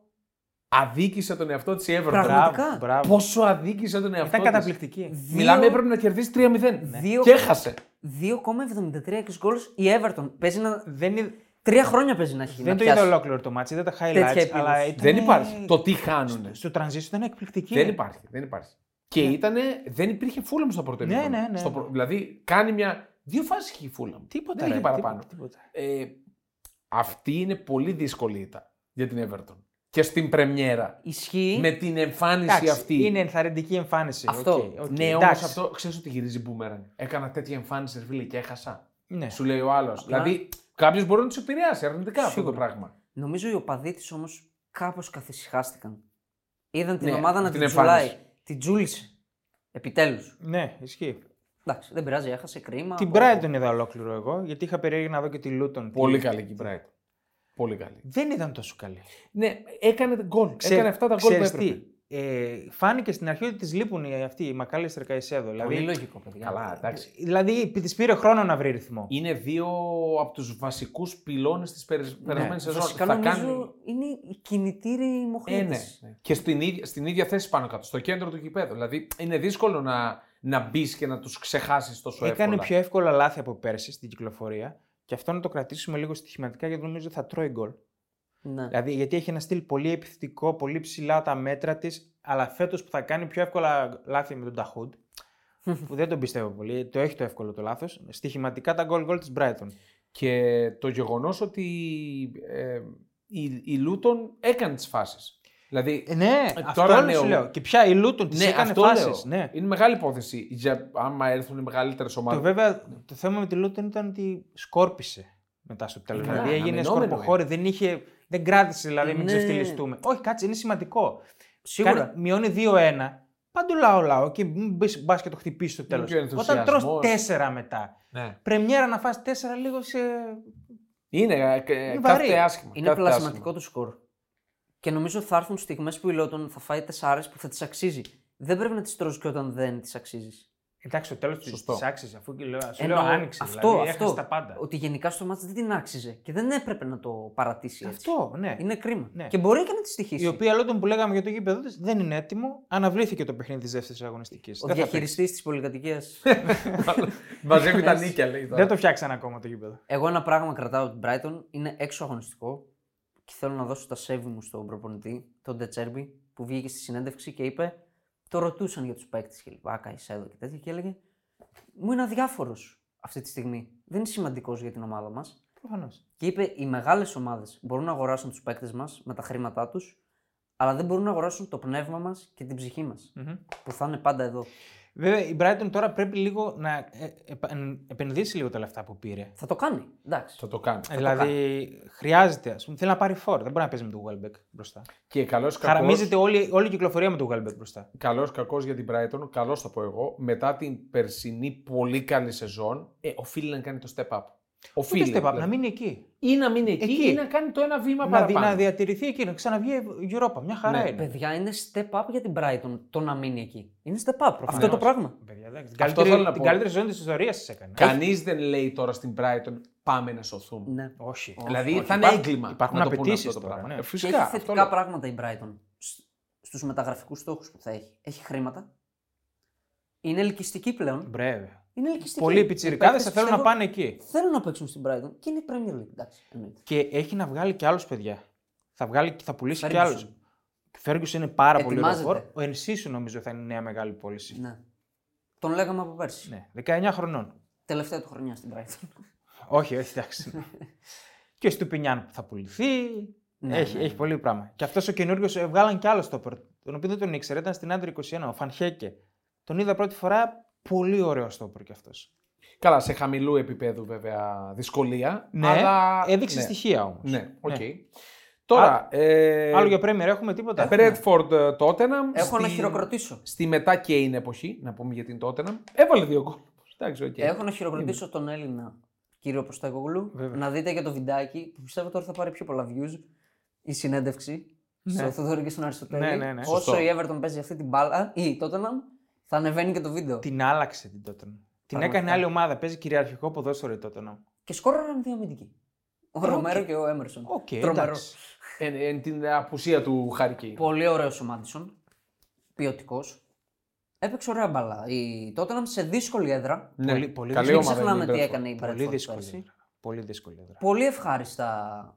αδίκησε τον εαυτό της η Everton. Πραγματικά. Μπράβο, μπράβο. Πόσο αδίκησε τον εαυτό Ήταν της. καταπληκτική. Δύο- Μιλάμε, έπρεπε να κερδίσει 3-0. Δύο- Και έχασε. 2,73 goals η Everton. Παίζει να Δεν είναι... Τρία χρόνια παίζει να έχει. Δεν να το είδα πιάσει. ολόκληρο το μάτι, δεν τα highlights. Τέτοια αλλά επίδοση. ήταν... Δεν υπάρχει. Το τι χάνουν. Στο transition ήταν εκπληκτική. Δεν υπάρχει. Δεν υπάρχει. Και ήτανε, δεν υπήρχε Φούλαμ στο πρώτο Ναι, ημίχρονο. ναι, ναι. Στο προ- Δηλαδή κάνει μια. Δύο φάσεις είχε η Φούλαμ. Τίποτα. Δεν ρε, είχε παραπάνω. τίποτα, τίποτα. Ε, αυτή είναι πολύ δύσκολη ήττα για την Everton. Και στην πρεμιέρα. Ισχύει. Με την εμφάνιση Εντάξει, αυτή. Είναι ενθαρρυντική εμφάνιση. Αυτό. οκ, οκ, Ναι, όμως εντάξει. αυτό ξέρεις ότι γυρίζει μπούμερανγκ. Έκανα τέτοια εμφάνιση, ρε φίλε, και έχασα. Ναι. Σου λέει ο άλλος. Δηλαδή, κάποιος μπορεί να τους επηρεάσει αρνητικά αυτό το Σίγουρα. πράγμα. Νομίζω οι οπαδοί της όμως κάπως καθησυχάστηκαν. Είδαν την Ναι, ομάδα να την την τζουλάει. εμφάνιση. Την τζούλησε. Επιτέλους. ναι, ισχύει. Εντάξει, δεν πειράζει, έχασε κρίμα. Την Ο- Brighton είδα ολόκληρο εγώ, γιατί είχα περίεργη να δω και τη Luton. Πολύ Τι- καλή και η Brighton. Πολύ καλή. Δεν ήταν τόσο καλή. Ναι, έκανε γκολ. Ξέ- έκανε αυτά τα γκολ που ξέρεις έπρεπε. τι, Ε, φάνηκε στην αρχή ότι της λείπουν οι- αυτοί οι Μακάλιστερ Καϊσέδο. Πολύ Δηλαδή, λογικό, παιδιά. Καλά, εντάξει. δηλαδή της πήρε χρόνο να βρει ρυθμό. Είναι δύο από τους βασικούς πυλώνες της περασμένης σεζόν. Βασικά Θα νομίζω κάνει- είναι οι κινητήροι Ε, μοχλέτες. ναι. Και στην ίδια, στην ίδια θέση πάνω κάτω, στο κέντρο του γηπέδου. Δηλαδή είναι δύσκολο να, να μπεις και να τους ξεχάσεις τόσο Έκανε εύκολα. πιο εύκολα λάθη από πέρσι στην κυκλοφορία και αυτό να το κρατήσουμε λίγο στοιχηματικά γιατί νομίζω θα τρώει γκολ. Ναι. Δηλαδή, γιατί έχει ένα στυλ πολύ επιθετικό, πολύ ψηλά τα μέτρα της, αλλά φέτος που θα κάνει πιο εύκολα λάθη με τον Ταχούντ, [LAUGHS] που δεν τον πιστεύω πολύ, το έχει το εύκολο το λάθος. Στοιχηματικά τα γκολ γκολ της Brighton. Και το γεγονός ότι ε, η, η Λούτον έκανε τις φάσεις. Δηλαδή, Ε, ναι, Ε, αυτό τώρα τώρα ναι, σου ο- λέω. Και πια η Λούτον τη ναι, έκανε αυτό φάσεις. λέω. Ναι. Είναι μεγάλη υπόθεση για άμα έρθουν οι μεγαλύτερες Το ομάδες. βέβαια το θέμα με τη Λούτον ήταν ότι σκόρπισε μετά στο τέλος. Ε, δηλαδή ναι, έγινε αναμενόμενο σκορποχώρη, δεν, είχε, δεν κράτησε δηλαδή, μην Ναι. ξεφτυλιστούμε. Όχι, κάτσε, είναι σημαντικό. Σίγουρα. Κάνει, μειώνει 2-1. Πάντου λαό λαό και μπας και το χτυπήσεις στο τέλος. πιο Όταν ενθουσιασμός. τρως 4 μετά. Ναι. Πρεμιέρα να φας 4 λίγο σε. Είναι, ε, ε, Είναι κάθεται βαρύ. άσχημα. Είναι κάθεται πλασματικό άσχημα. του σκορ. Και νομίζω θα έρθουν στιγμές που η Λότον θα φάει τεσσάρε που θα τη αξίζει. Δεν πρέπει να τις τρώσει και όταν δεν τις αξίζεις. Εντάξει, στο τέλος της Σωστό. άξιζε αφού και λέω, σου Εννοώ, λέω άνοιξε. αυτό, δηλαδή, αυτό. έχασε τα πάντα. Ότι γενικά στο μάτς δεν την άξιζε και δεν έπρεπε να το παρατήσει έτσι. Αυτό, ναι. Είναι κρίμα. Ναι. Και μπορεί και να τη στοιχήσει. Η οποία Λόντον που λέγαμε για το γήπεδο της δεν είναι έτοιμο. Αναβλήθηκε το παιχνίδι της δεύτερης αγωνιστικής. Ο διαχειριστής της πολυκατοικίας. [LAUGHS] Μαζεύει τα [LAUGHS] νίκια, λέει. τώρα. Δεν το φτιάξαν ακόμα το γήπεδο. Εγώ ένα πράγμα κρατάω από την Brighton είναι έξω αγωνιστικό και θέλω να δώσω τα σέβη μου στον προπονητή, τον Ντετσέρμπι, που βγήκε στη συνέντευξη και είπε, το ρωτούσαν για τους παίκτες και λοιπά, Καϊσέδο και τέτοια, και έλεγε, Μου είναι αδιάφορος αυτή τη στιγμή. Δεν είναι σημαντικός για την ομάδα μας. Προφανώς. Και είπε: Οι μεγάλες ομάδες μπορούν να αγοράσουν τους παίκτες μας με τα χρήματά τους, αλλά δεν μπορούν να αγοράσουν το πνεύμα μας και την ψυχή μας. Που θα είναι πάντα εδώ. Βέβαια η Brighton τώρα πρέπει λίγο να ε, επα- επενδύσει λίγο τα λεφτά που πήρε. Θα το κάνει. Εντάξει. Θα το κάνει. δηλαδή χρειάζεται, ας πούμε, θέλει να πάρει φόρ. Δεν μπορεί να παίζει με τον Welbeck μπροστά. Και καλός κακό. Χαραμίζεται όλη, όλη η κυκλοφορία με τον Welbeck μπροστά. Καλός κακός για την Brighton, καλός θα πω εγώ. Μετά την περσινή πολύ καλή σεζόν, ε, οφείλει να κάνει το step up. Οφείλει. Ούτε step up, δηλαδή. να μείνει εκεί. Ή να μείνει εκεί, Εκεί. ή να κάνει το ένα βήμα Να, δι- παραπάνω. να διατηρηθεί εκεί, να ξαναβγεί η Europa. Μια χαρά Ναι, είναι. Παιδιά, είναι step up για την Brighton το να μείνει εκεί. Είναι step up. Αυτό το πράγμα. Παιδιά, εντάξει, την Αυτό καλύτερη, θέλω να την πω. καλύτερη ζώνη της ιστορίας της έκανε. Κανείς δεν λέει τώρα στην Brighton πάμε να σωθούμε. Ναι. Όχι. Δηλαδή όχι. θα είναι Υπάρχουν- έγκλημα. Υπάρχουν να το πούνε απαιτήσεις αυτό το τώρα. πράγμα. ναι. Ε, Και Φυσικά. έχει αυτό θετικά λέω. πράγματα η Brighton στους μεταγραφικούς στόχους που θα έχει. Έχει χρήματα. Είναι ελκυστική πλέον. Μπρε. Είναι ελκυστική. Πολλοί Οι πιτσιρικάδες παίκτες θα θέλουν να πιστεύω πάνε εκεί. Θέλουν να παίξουν στην Brighton και είναι η Premier League. Εντάξει, εννοείται. Και έχει να βγάλει και άλλους παιδιά. Θα, βγάλει, θα πουλήσει και Ferguson. άλλους. Ο Ferguson είναι πάρα πολύ ωραίο Ετοιμάζεται. φόρ. Ο Ενσίσου νομίζω θα είναι η νέα μεγάλη πώληση. Ναι. Τον λέγαμε από πέρσι. Ναι, 19 χρονών. Τελευταία του χρονιά στην Brighton. όχι, όχι, εντάξει. [LAUGHS] και ο Στουπινιάν που θα πουληθεί. Ναι, έχει, ναι, έχει πολύ πράγμα. Και αυτός ο καινούριο βγάλαν κι άλλο στόπερ. Τον οποίο δεν τον ήξερα, ήταν στην άντρη 21, ο Φανχέκε. Τον είδα πρώτη φορά. Πολύ ωραίο στόπερ κι αυτός. Καλά, σε χαμηλού επίπεδου βέβαια δυσκολία. Ναι, αλλά... έδειξε ναι. στοιχεία όμως. Ναι, οκ. Τώρα, ε, Άλλο για Premier έχουμε τίποτα; Brentford ε, Tottenham. Έχω να στη- χειροκροτήσω. Στη μετά και είναι εποχή, να πούμε για την Tottenham. Έβαλε δύο γκολ. Εντάξει, οκ. Έχω να χειροκροτήσω τον Έλληνα κύριο Ποστέκογλου. Βέβαια. Να δείτε για το βιντεάκι που πιστεύω τώρα θα πάρει πιο πολλά views. Η συνέντευξη Ναι. στο Θοδωρή και στον Αριστοτέλη. Ναι, ναι, ναι. Όσο Σωστό. η Everton παίζει αυτή την μπάλα ή η Tottenham, θα ανεβαίνει και το βίντεο. Την άλλαξε την Tottenham. Την Πραγματικά. έκανε άλλη ομάδα. Παίζει κυριαρχικό ποδόσφαιρο η Tottenham. Και σκόραραν δύο αμυντικοί. Ο Ρομέρο και ο Έμερσον. Οκ, Τρομερό. εντάξει. Εν, εν την απουσία του Χάρη Πολύ ωραίος ο Μάντισον. Ποιοτικός. Έπαιξε ωραία μπάλα. Η Tottenham σε δύσκολη έδρα. Ναι, Πολύ- πολύ καλή Μην ομάδα ξεχνάμε είναι η τι Brentford. έκανε η Πολύ Brentford δύσκολη. πέρσι. Πολύ δύσκολη έδρα. Πολύ ευχάριστα.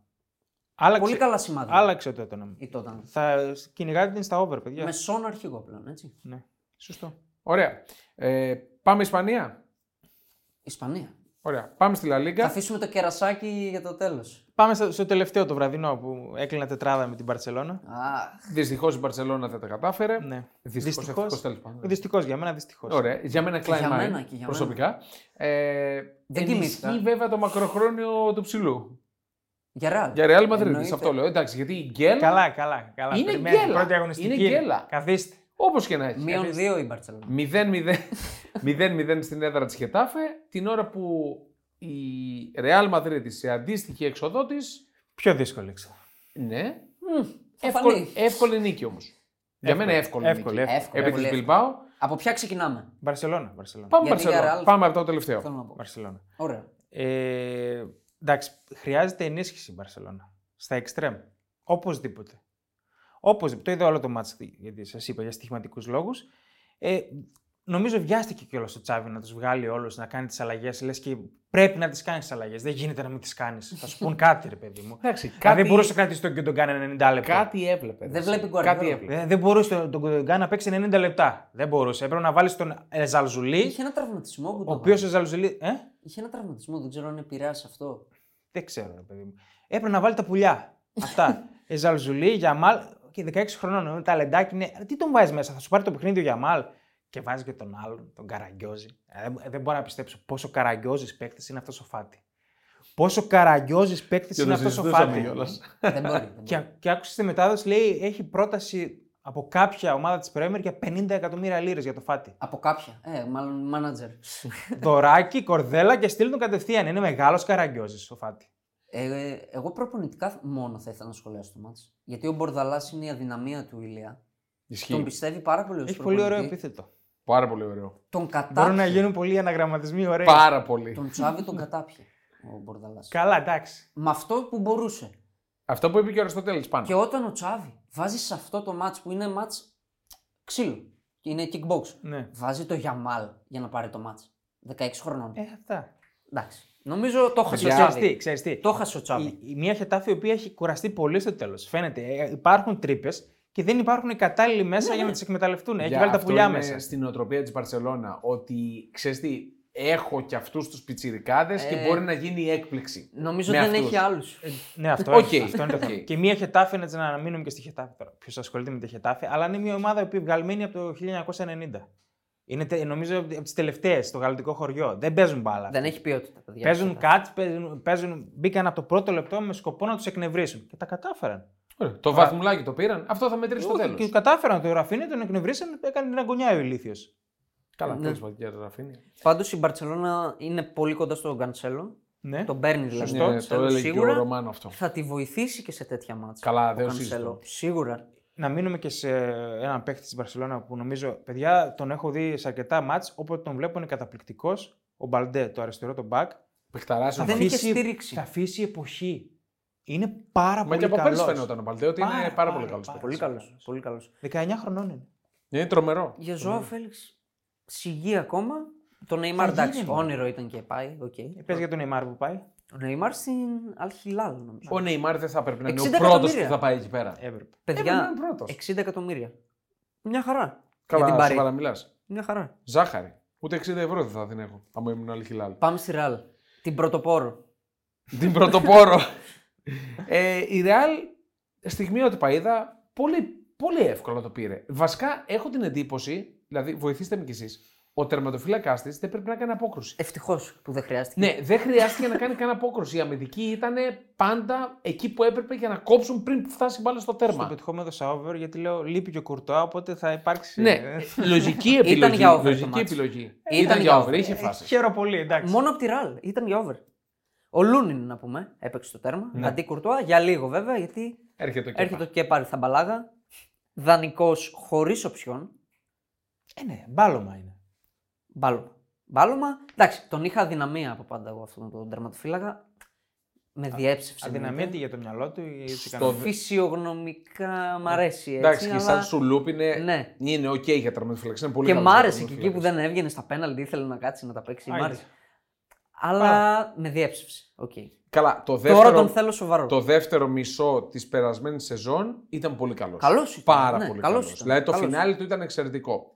Άλλαξε, Πολύ καλά σημάδια. Άλλαξε το Tottenham. Η Tottenham. Θα κυνηγάτε την στα over, παιδιά. Με σόν αρχηγό πλέον, έτσι. Ναι, σωστό. Ωραία. Ε, πάμε Ισπανία; Ισπανία. Ωραία. Πάμε στη Λα Θα Λίγκα. αφήσουμε το κερασάκι για το τέλος. Πάμε στο, στο τελευταίο το βραδινό που έκλεινα τετράδα με την Παρσελώνα. Αχ. Δυστυχώς η Μπαρσελόνα δεν τα κατάφερε. Ναι. Δυστυχώς. Δυστυχώς. τέλος πάντων. Δυστυχώς για μένα, δυστυχώς. Ωραία. Για μένα κλάει για mine, μένα και για προσωπικά. Ε, Δεν ενισχύει κοιμήθηκα. βέβαια το μακροχρόνιο του ψηλού. Για ρεάλ. Για Real Madrid, Εννοείται. σε αυτό λέω. Εντάξει, γιατί η γκέλα, Καλά, καλά. καλά. Είναι Περιμένετε, γκέλα. Πρώτη αγωνιστική. Είναι γκέλα. Καθίστε. Όπως και να έχει. Μείον δύο η Μπαρσελόνα. 0-0 [LAUGHS] στην έδρα της Χετάφε, την ώρα που η Real Madrid σε αντίστοιχη έξοδό τη. Πιο δύσκολη έξοδο. Ναι, Θα εύκολη, φανεί. εύκολη νίκη όμως. Για μένα εύκολη, εύκολη, νίκη. εύκολη. Επί Εύκολη, της εύκολη. Μπιλμπάου. Από ποια ξεκινάμε; Μπαρσελόνα. Μπαρσελόνα. Πάμε, Γιατί για Μπαρσελόνα. Real- Πάμε από το τελευταίο. Θέλω να πω. Μπαρσελόνα. Ωραία. Ε, εντάξει, χρειάζεται ενίσχυση η Μπαρσελόνα. Στα εξτρέμ. Οπωσδήποτε. Οπωσδήποτε. Το είδα όλο το μάτς, γιατί σας είπα για στοιχηματικούς λόγους. Ε, νομίζω βιάστηκε κιόλας ο Τσάβη να τους βγάλει όλους, να κάνει τις αλλαγές. Λες και πρέπει να τις κάνεις τις αλλαγές. Δεν γίνεται να μην τις κάνεις. Θα σου πούν κάτι, ρε παιδί μου. Εντάξει, Κάτι... κάτι, Δεν μπορούσε να κρατήσει τον Κιντογκάν 90 λεπτά. κάτι έβλεπε. Δεν βλέπει Κάτι Guardiola. έβλεπε. Δεν, δεν μπορούσε τον, τον Κιντογκάν να παίξει 90 λεπτά. Δεν μπορούσε. Έπρεπε να βάλεις τον Ζαλζουλί. Είχε ένα τραυματισμό που Ο το οποίος ο βάλε. Ζαλζουλί. Ε; Είχε ένα τραυματισμό, δεν ξέρω αν επηρεάσει αυτό. Δεν ξέρω, ρε παιδί μου. Έπρεπε να βάλει τα πουλιά. [LAUGHS] Αυτά. ε, Ζαλζουλί, Γιαμάλ και 16 χρονών. ε, Τα λεντάκι είναι. Τι τον βάζεις μέσα, θα σου πάρει το παιχνίδι ο Γιαμάλ. Και βάζει και τον άλλον, τον Καραγκιόζη. Ε, δεν, δεν μπορώ να πιστέψω πόσο Καραγκιόζης παίκτης είναι αυτός ο Φάτι. Πόσο Καραγκιόζης παίκτης Και είναι το αυτός ο συζητούσαμε Φάτι. κιόλας. δεν μπορεί. δεν μπορεί. Και, και άκουσε στη μετάδοση, λέει, έχει πρόταση από κάποια ομάδα της Πρέμερ για 50 εκατομμύρια λίρες για το Φάτι. Από κάποια. Ε, μάλλον μάνατζερ. Δωράκι, κορδέλα και στείλει τον κατευθείαν. Είναι μεγάλος Καραγκιόζης ο Φάτι. Ε, εγώ προπονητικά μόνο θα ήθελα να σχολιάσω το μάτς. Γιατί ο Μπορδαλάς είναι η αδυναμία του Ηλία. Τον Ισχύει. πιστεύει πάρα πολύ ως Έχει πολύ ωραίο προπονητή. επίθετο. Πάρα πολύ ωραίο. Τον Μπορούν κατάπιε. να γίνουν πολλοί αναγραμματισμοί ωραίοι. Πάρα πολύ. Τον Τσάβη τον κατάπιε ο Μπορδαλάς. Καλά, εντάξει. Με αυτό που μπορούσε. Αυτό που είπε και ο Αριστοτέλης πάνω. Και όταν ο Τσάβη βάζει σε αυτό το μάτς που είναι μάτς ξύλο. και Είναι kickbox. Ναι. Βάζει το Γιαμάλ για να πάρει το μάτς. 16 χρονών. Ε, αυτά. Εντάξει. Νομίζω το χασε ο Παιδιά, Ξέρεις τι, Τσάβη. ξέρεις τι. Το χασε ο Τσάβη. Η, η μία χετάφη η οποία έχει κουραστεί πολύ στο τέλος. Φαίνεται. Ε, υπάρχουν τρύπες και δεν υπάρχουν οι κατάλληλοι μέσα για να τις εκμεταλλευτούν. Έχει Για βάλει τα αυτό πουλιά είναι μέσα. Στην νοοτροπία της Μπαρσελόνα ότι ξέρεις τι, έχω και αυτούς τους πιτσιρικάδες και Ε, μπορεί να γίνει η έκπληξη. Νομίζω με δεν αυτούς. έχει άλλου. Ναι, αυτό, Οκ. είναι, αυτό είναι το θέμα. Οκ. Και μία Χετάφε, έτσι να μείνουμε και στη Χετάφε τώρα. Ποιος ασχολείται με τη Χετάφε, αλλά είναι μια ομάδα που βγαλμένη από το 1990. Είναι τε- νομίζω από τις τελευταίες στο γαλλικό χωριό. Δεν παίζουν μπάλα. Δεν έχει ποιότητα, παιδιά. Παίζουν κατς, παίζουν, παίζουν, μπήκαν από το πρώτο λεπτό με σκοπό να τους εκνευρίσουν. Και τα κατάφεραν. Ωραία, Το βαθμουλάκι το πήραν, αυτό θα μετρήσει στο Όχι, τέλος. Και κατάφεραν το Ραφίνια, τον εκνευρίσαν, έκανε την αγκωνιά ο ηλίθιος. Καλά, Ναι. τέλος πάντων, κύριε Ραφίνια. Πάντως η Μπαρσελόνα είναι πολύ κοντά στον Καντσέλο. Ναι. Τον παίρνει δηλαδή. Σωστό. τον Ναι, Καντσέλο το έλεγε και ο σίγουρα. Ρομάνο αυτό. Θα τη βοηθήσει και σε τέτοια μάτσα. Καλά, ο δεν Καντσέλο. συζητώ. Σίγουρα. Να μείνουμε και σε έναν παίχτη της Μπαρσελόνα που νομίζω, παιδιά, τον έχω δει σε αρκετά ματς, όποτε τον βλέπω είναι καταπληκτικός. Ο Μπαλντέ, το αριστερό, το back. Παιχταράς Θα ο Δεν Μπαλντέ. είχε στήριξη. Θα αφήσει εποχή. Είναι πάρα Μα και πολύ από πέρσι καλός. φαινόταν ο Μπαλντέ ότι είναι Πάρα, πάρα πάρα, πολύ καλός. πάρα. Πολύ καλός. Πολύ καλός. 19 χρονών είναι. Είναι τρομερό. Για Ζοάο Φέλιξ, σιγή ακόμα. Το Νεϊμάρ Θα εντάξει, γίνει, όνειρο ήταν και πάει. οκ. Ε, Πες για τον Neymar που πάει. Ο Νεϊμάρ στην Αλ Χιλάλ νομίζω. Ο Νεϊμάρ δεν θα έπρεπε να είναι 60 ο πρώτος που εκατομμύρια. θα πάει εκεί πέρα. Έπρεπε. Έπρεπε Παιδιά, να είναι πρώτος. 60 εκατομμύρια. Μια χαρά. για Καλά, την Παρί. σοβαρά μιλάς. Μια χαρά. Ζάχαρη. Ούτε 60 ευρώ δεν θα την έχω. Αν ήμουν Αλ Χιλάλ. Πάμε στη Ρεάλ. Την πρωτοπόρο. την πρωτοπόρο. ε, η Real στιγμιότυπα είδα πολύ, πολύ εύκολα το πήρε. Βασικά έχω την εντύπωση, δηλαδή βοηθήστε με κι εσείς, ο τερματοφύλακα της δεν πρέπει να κάνει απόκρουση. Ευτυχώς που δεν χρειάστηκε. Ναι, δεν χρειάστηκε να κάνει κανένα απόκρουση. Η αμυντική ήταν πάντα εκεί που έπρεπε για να κόψουν πριν που φτάσει η μπάλα στο Στο τέρμα. πετυχόμαι έδωσα over γιατί λέω λείπει και ο Κουρτουά, οπότε θα υπάρξει. Ναι, ε, λογική επιλογή. για over το λογική μάτς. επιλογή. Ήταν Ήταν για για over. over, είχε ε, φάσει. Χαίρομαι πολύ, εντάξει. Μόνο από τη Ραλ. Ήταν για over. Ο Λούνιν, να πούμε, έπαιξε το τέρμα. Ναι. Αντί Κουρτουά, για λίγο βέβαια, γιατί Έρχεται και έρχεται Κέπα Αριθαμπαλάγα. Δανεικός χωρίς οψιόν. Ε, ναι, μπάλωμα είναι. Μπάλωμα. Μπάλωμα. Εντάξει, τον είχα αδυναμία από πάντα εγώ αυτόν τον τερματοφύλακα. Με διέψευσε. Αδυναμία εννοείται. τι για το μυαλό του ή έτσι Στο κανένα. δι- Φυσιογνωμικά μ' αρέσει έτσι. Εντάξει, και αλλά... σαν σουλούπ είναι, Ναι. είναι οκ για τερματοφύλακα. Είναι πολύ Και καλός μ' άρεσε και εκεί τερματοφύλακας. που δεν έβγαινε στα πέναλτι, ήθελε να κάτσει να τα παίξει. Μ' Άιντε. άρεσε. Αλλά με διέψευσε. Οκ. Καλά, το Τώρα δεύτερο, τον θέλω σοβαρό. το δεύτερο μισό της περασμένης σεζόν ήταν πολύ καλός. Καλός ήταν, Πάρα ναι, πολύ καλός καλός. ήταν, Δηλαδή το καλός φινάλε του ήταν εξαιρετικό.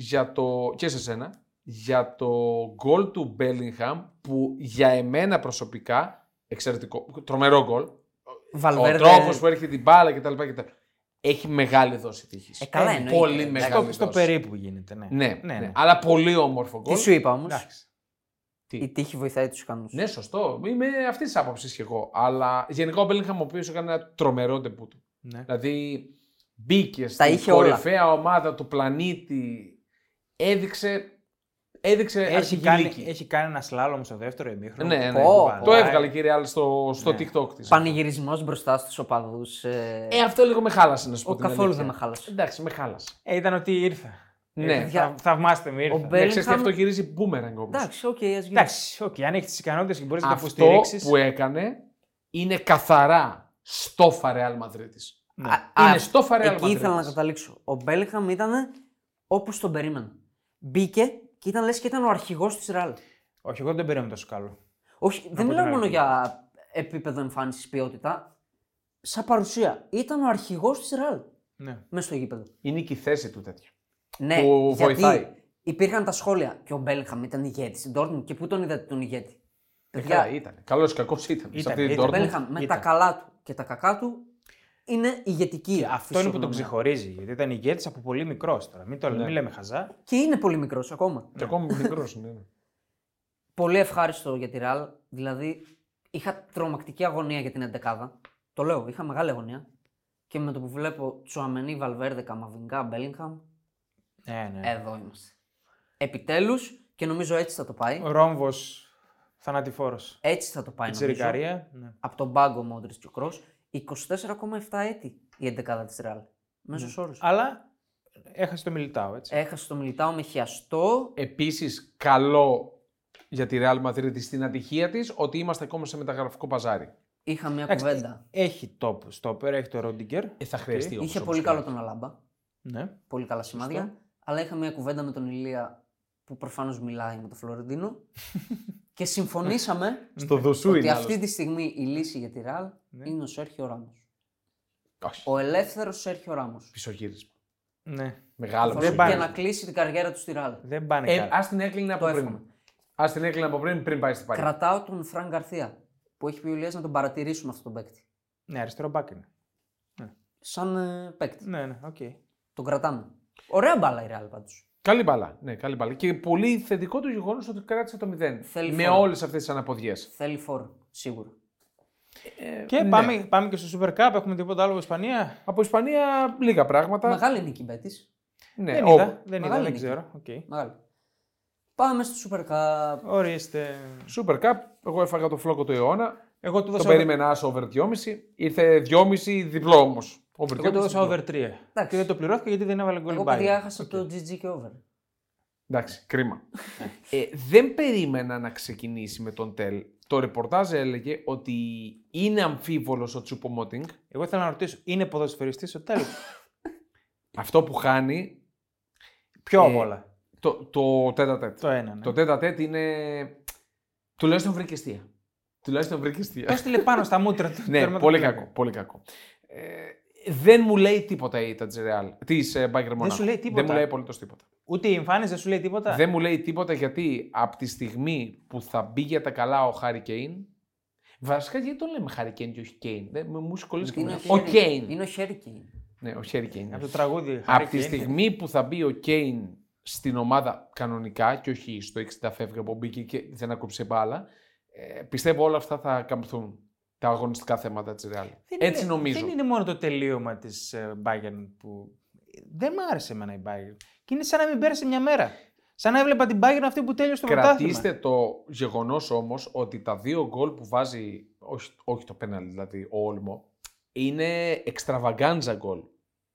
για το, και σε σένα για το γκολ του Bellingham που για εμένα προσωπικά εξαιρετικό, τρομερό γκολ. Ο Βαλβέρδε. τρόπος που έρχεται την μπάλα κτλ. κτλ. Έχει μεγάλη δόση τύχης. Ε, καλά Έχει εννοείται. Πολύ Εντάξει, μεγάλη Στο, στο δόση. περίπου γίνεται, ναι. Ναι, ναι, ναι, αλλά πολύ όμορφο γκολ. Τι σου είπα όμως; Εντάξει. Τι; Η τύχη βοηθάει τους ικανού. Ναι, σωστό. Είμαι αυτής της άποψης κι εγώ. Αλλά γενικά ο Bellingham ο οποίος έκανε ένα τρομερό ντεπούτο. Ναι. Δηλαδή μπήκε στην είχε όλα. κορυφαία ομάδα του πλανήτη. Έδειξε, έδειξε Έχει αρχηγηλίκη. κάνει, έχει κάνει ένα σλάλομ στο δεύτερο ημίχρονο. Ναι, ναι. Πω, Το πω. έβγαλε κύριε Άλλη στο, στο Ναι. TikTok της. Πανηγυρισμός μπροστά στους οπαδούς. Ε... Ε, αυτό λίγο με χάλασε να σου πω. ο, την καθόλου αλήθεια. δεν με χάλασε. Εντάξει, με χάλασε. Ε, ήταν ότι ήρθα. Ναι. Ε, θα, θαυμάστε με, ήρθα. Ο Ναι, ξέρεις τι, Bellingham- αυτό γυρίζει boomerang όμως. Εντάξει, οκ, ας γίνει. Εντάξει, οκ, αν έχεις τις ικανότητες και μπορείς να το Αυτό υποστηρίξεις. που έκανε είναι καθαρά στόφα Real Madrid. Ναι. Α, Είναι α, στο Real Εκεί Madrid. ήθελα να καταλήξω. Ο Μπέλιγχαμ ήταν όπως τον περίμενα. Μπήκε και ήταν λες και ήταν ο αρχηγός της Ρεάλ. Όχι, εγώ δεν περίμενα τόσο καλό. Όχι, δεν την μιλάω μόνο αρχή. για επίπεδο εμφάνισης ποιότητα. Σαν παρουσία. Ήταν ο αρχηγός της Ρεάλ Ναι. μέσα στο γήπεδο. Είναι και η θέση του τέτοια. Ναι, Που γιατί βοηθάει. υπήρχαν τα σχόλια και ο Μπέλιχαμ ήταν ηγέτης στην Dortmund και πού τον είδατε τον ηγέτη; Ε, Παιδιά, καλά, ήταν. Καλός ή κακός ήταν. Ήταν, Σε αυτή την ήταν. ο Dortmund. Μπέλιχαμ με Ήταν. τα καλά του και τα κακά του είναι ηγετική. Αυτό είναι που τον φυσιογνωμία. ξεχωρίζει. Γιατί ήταν ηγέτη από πολύ μικρός τώρα. Μην, το, Ναι. μην λέμε χαζά. Και είναι πολύ μικρός ακόμα. Και ακόμα μικρός είναι. ναι. Πολύ ευχάριστο για τη Ρεάλ. Δηλαδή, είχα τρομακτική αγωνία για την 11 Το λέω, είχα μεγάλη αγωνία. Και με το που βλέπω Τσουαμενί, Βαλβέρδε, Καμαβινγκά, Μπέλιγχαμ, Ναι, ναι. εδώ είμαστε. Επιτέλους, και νομίζω έτσι θα το πάει. Ο Ρόμβος θανατηφόρος. Έτσι θα το πάει. Η νομίζω. Τσιρικαρία. Ναι. Από τον πάγκο Μόντριτς και ο Κρός, 24,7 έτη η 11 της Ρεάλ. Μέσος Ναι. όρος. Αλλά έχασε το Μιλιτάο, έτσι. Έχασε το Μιλιτάο με χιαστό. Επίσης, καλό για τη Real Madrid στην ατυχία της ότι είμαστε ακόμα σε μεταγραφικό παζάρι. Είχα μια Εντάξει, κουβέντα. Έχει top stopper, έχει το Ρόντιγκερ. Ε, θα χρειαστεί όμως, Είχε όπως πολύ και καλό να τον Αλάμπα. Ναι. Πολύ καλά σημάδια. Αλλά είχα μια κουβέντα με τον Ηλία που προφανώς μιλάει με τον Φλωρεντίνο. [LAUGHS] και συμφωνήσαμε Στο δοσού ότι είναι αυτή άλλωστε. τη στιγμή η λύση για τη Ρεάλ Ναι. είναι ο Σέρχιο Ράμος. Όχι. Ο ελεύθερος Σέρχιο Ράμος. Πισωγύρισμα. ναι. Μεγάλο Δεν Για πάνε. πισωγύρισμα. να κλείσει την καριέρα του στη Ρεάλ. Δεν πάνε Ε, καλά. Ας την έκλεινε από Το πριν. εύχομαι. Ας την έκλεινε από πριν, πριν πάει στην Παρί. Κρατάω τον Φραν Γκαρθία που έχει πει ο Ηλίας να τον παρατηρήσουμε αυτόν τον παίκτη. Ναι, αριστερό μπακ είναι. Σαν ε, παίκτη. Ναι, ναι, οκ. Τον κρατάμε. Ωραία μπάλα η Ρεάλ πάντως. Καλή μπάλα. Ναι, καλή μπάλα. Και πολύ θετικό το γεγονός ότι κράτησε το 0. Θέλει με φορ. όλες αυτές τις αναποδιές. Θέλει φορ, σίγουρα. Και ναι. πάμε, πάμε και στο Super Cup. Έχουμε τίποτα άλλο από Ισπανία; Από Ισπανία λίγα πράγματα. Μεγάλη νίκη Μπέτης. Ναι, δεν ο- είδα, δεν, είδα, Μεγάλη δεν νίκη. ξέρω. Οκ. Μεγάλη. Πάμε στο Super Cup. Ορίστε. Super Cup. Εγώ έφαγα το φλόκο του αιώνα. Εγώ του Το δώσα, περίμενα άσο over 2,5. Ήρθε 2,5 διπλό όμως. Over εγώ του 2,5 δώσα διπλό. over 3. Και δεν το πληρώθηκε γιατί δεν έβαλε γκολ Εγώ η Bayern. παιδιά έχασα Οκ. το GG και over. Εντάξει, κρίμα. [LAUGHS] ε, δεν περίμενα να ξεκινήσει με τον Τελ. Το ρεπορτάζ έλεγε ότι είναι αμφίβολος ο Τσούπο Μότινγκ. Εγώ ήθελα να ρωτήσω, είναι ποδοσφαιριστής ο Τέλ; [LAUGHS] Αυτό που χάνει Ποιο Ε, από όλα. το, το τέτα τέτ. Το ένα. Ναι. Το τέτα τέτ είναι. Τουλάχιστον βρήκε αιστεία. Τουλάχιστον βρήκε αιστεία. Το έστειλε πάνω στα μούτρα του. [LAUGHS] ναι, τέρμα πολύ του κακό. Πολύ κακό. Ε, δεν μου λέει τίποτα η ήττα τη Real. Της ε, Bayern Monaco. σου λέει τίποτα. Δεν μου λέει απολύτως τίποτα. Ούτε η εμφάνιση δεν σου λέει τίποτα. Δεν μου λέει τίποτα γιατί από τη στιγμή που θα μπει για τα καλά ο Χάρη Κέιν. Βασικά γιατί τον λέμε Χάρη Κέιν και όχι Κέιν; Δεν, μου σου κολλήσει και Είναι εμένα. ο Ο Χέρι- Κέιν. Είναι ο Χέρι Κέιν. Ναι, ο Χέρι Κέιν. Από το τραγούδι. Harry Από τη Kane. στιγμή που θα μπει ο Κέιν στην ομάδα κανονικά και όχι στο 60 φεύγα που μπήκε και δεν άκουψε μπάλα, ε, πιστεύω όλα αυτά θα καμπθούν τα αγωνιστικά θέματα της Real. Δεν Έτσι είναι, νομίζω. Δεν είναι μόνο το τελείωμα της Bayern που. Δεν μ' άρεσε εμένα η Bayern. Και είναι σαν να μην πέρασε μια μέρα. Σαν να έβλεπα την Bayern αυτή που τέλειωσε το πρωτάθλημα. Κρατήστε το γεγονός όμως ότι τα δύο γκολ που βάζει, όχι, όχι το πέναλ δηλαδή, ο Όλμο, είναι εξτραβαγκάντζα γκολ.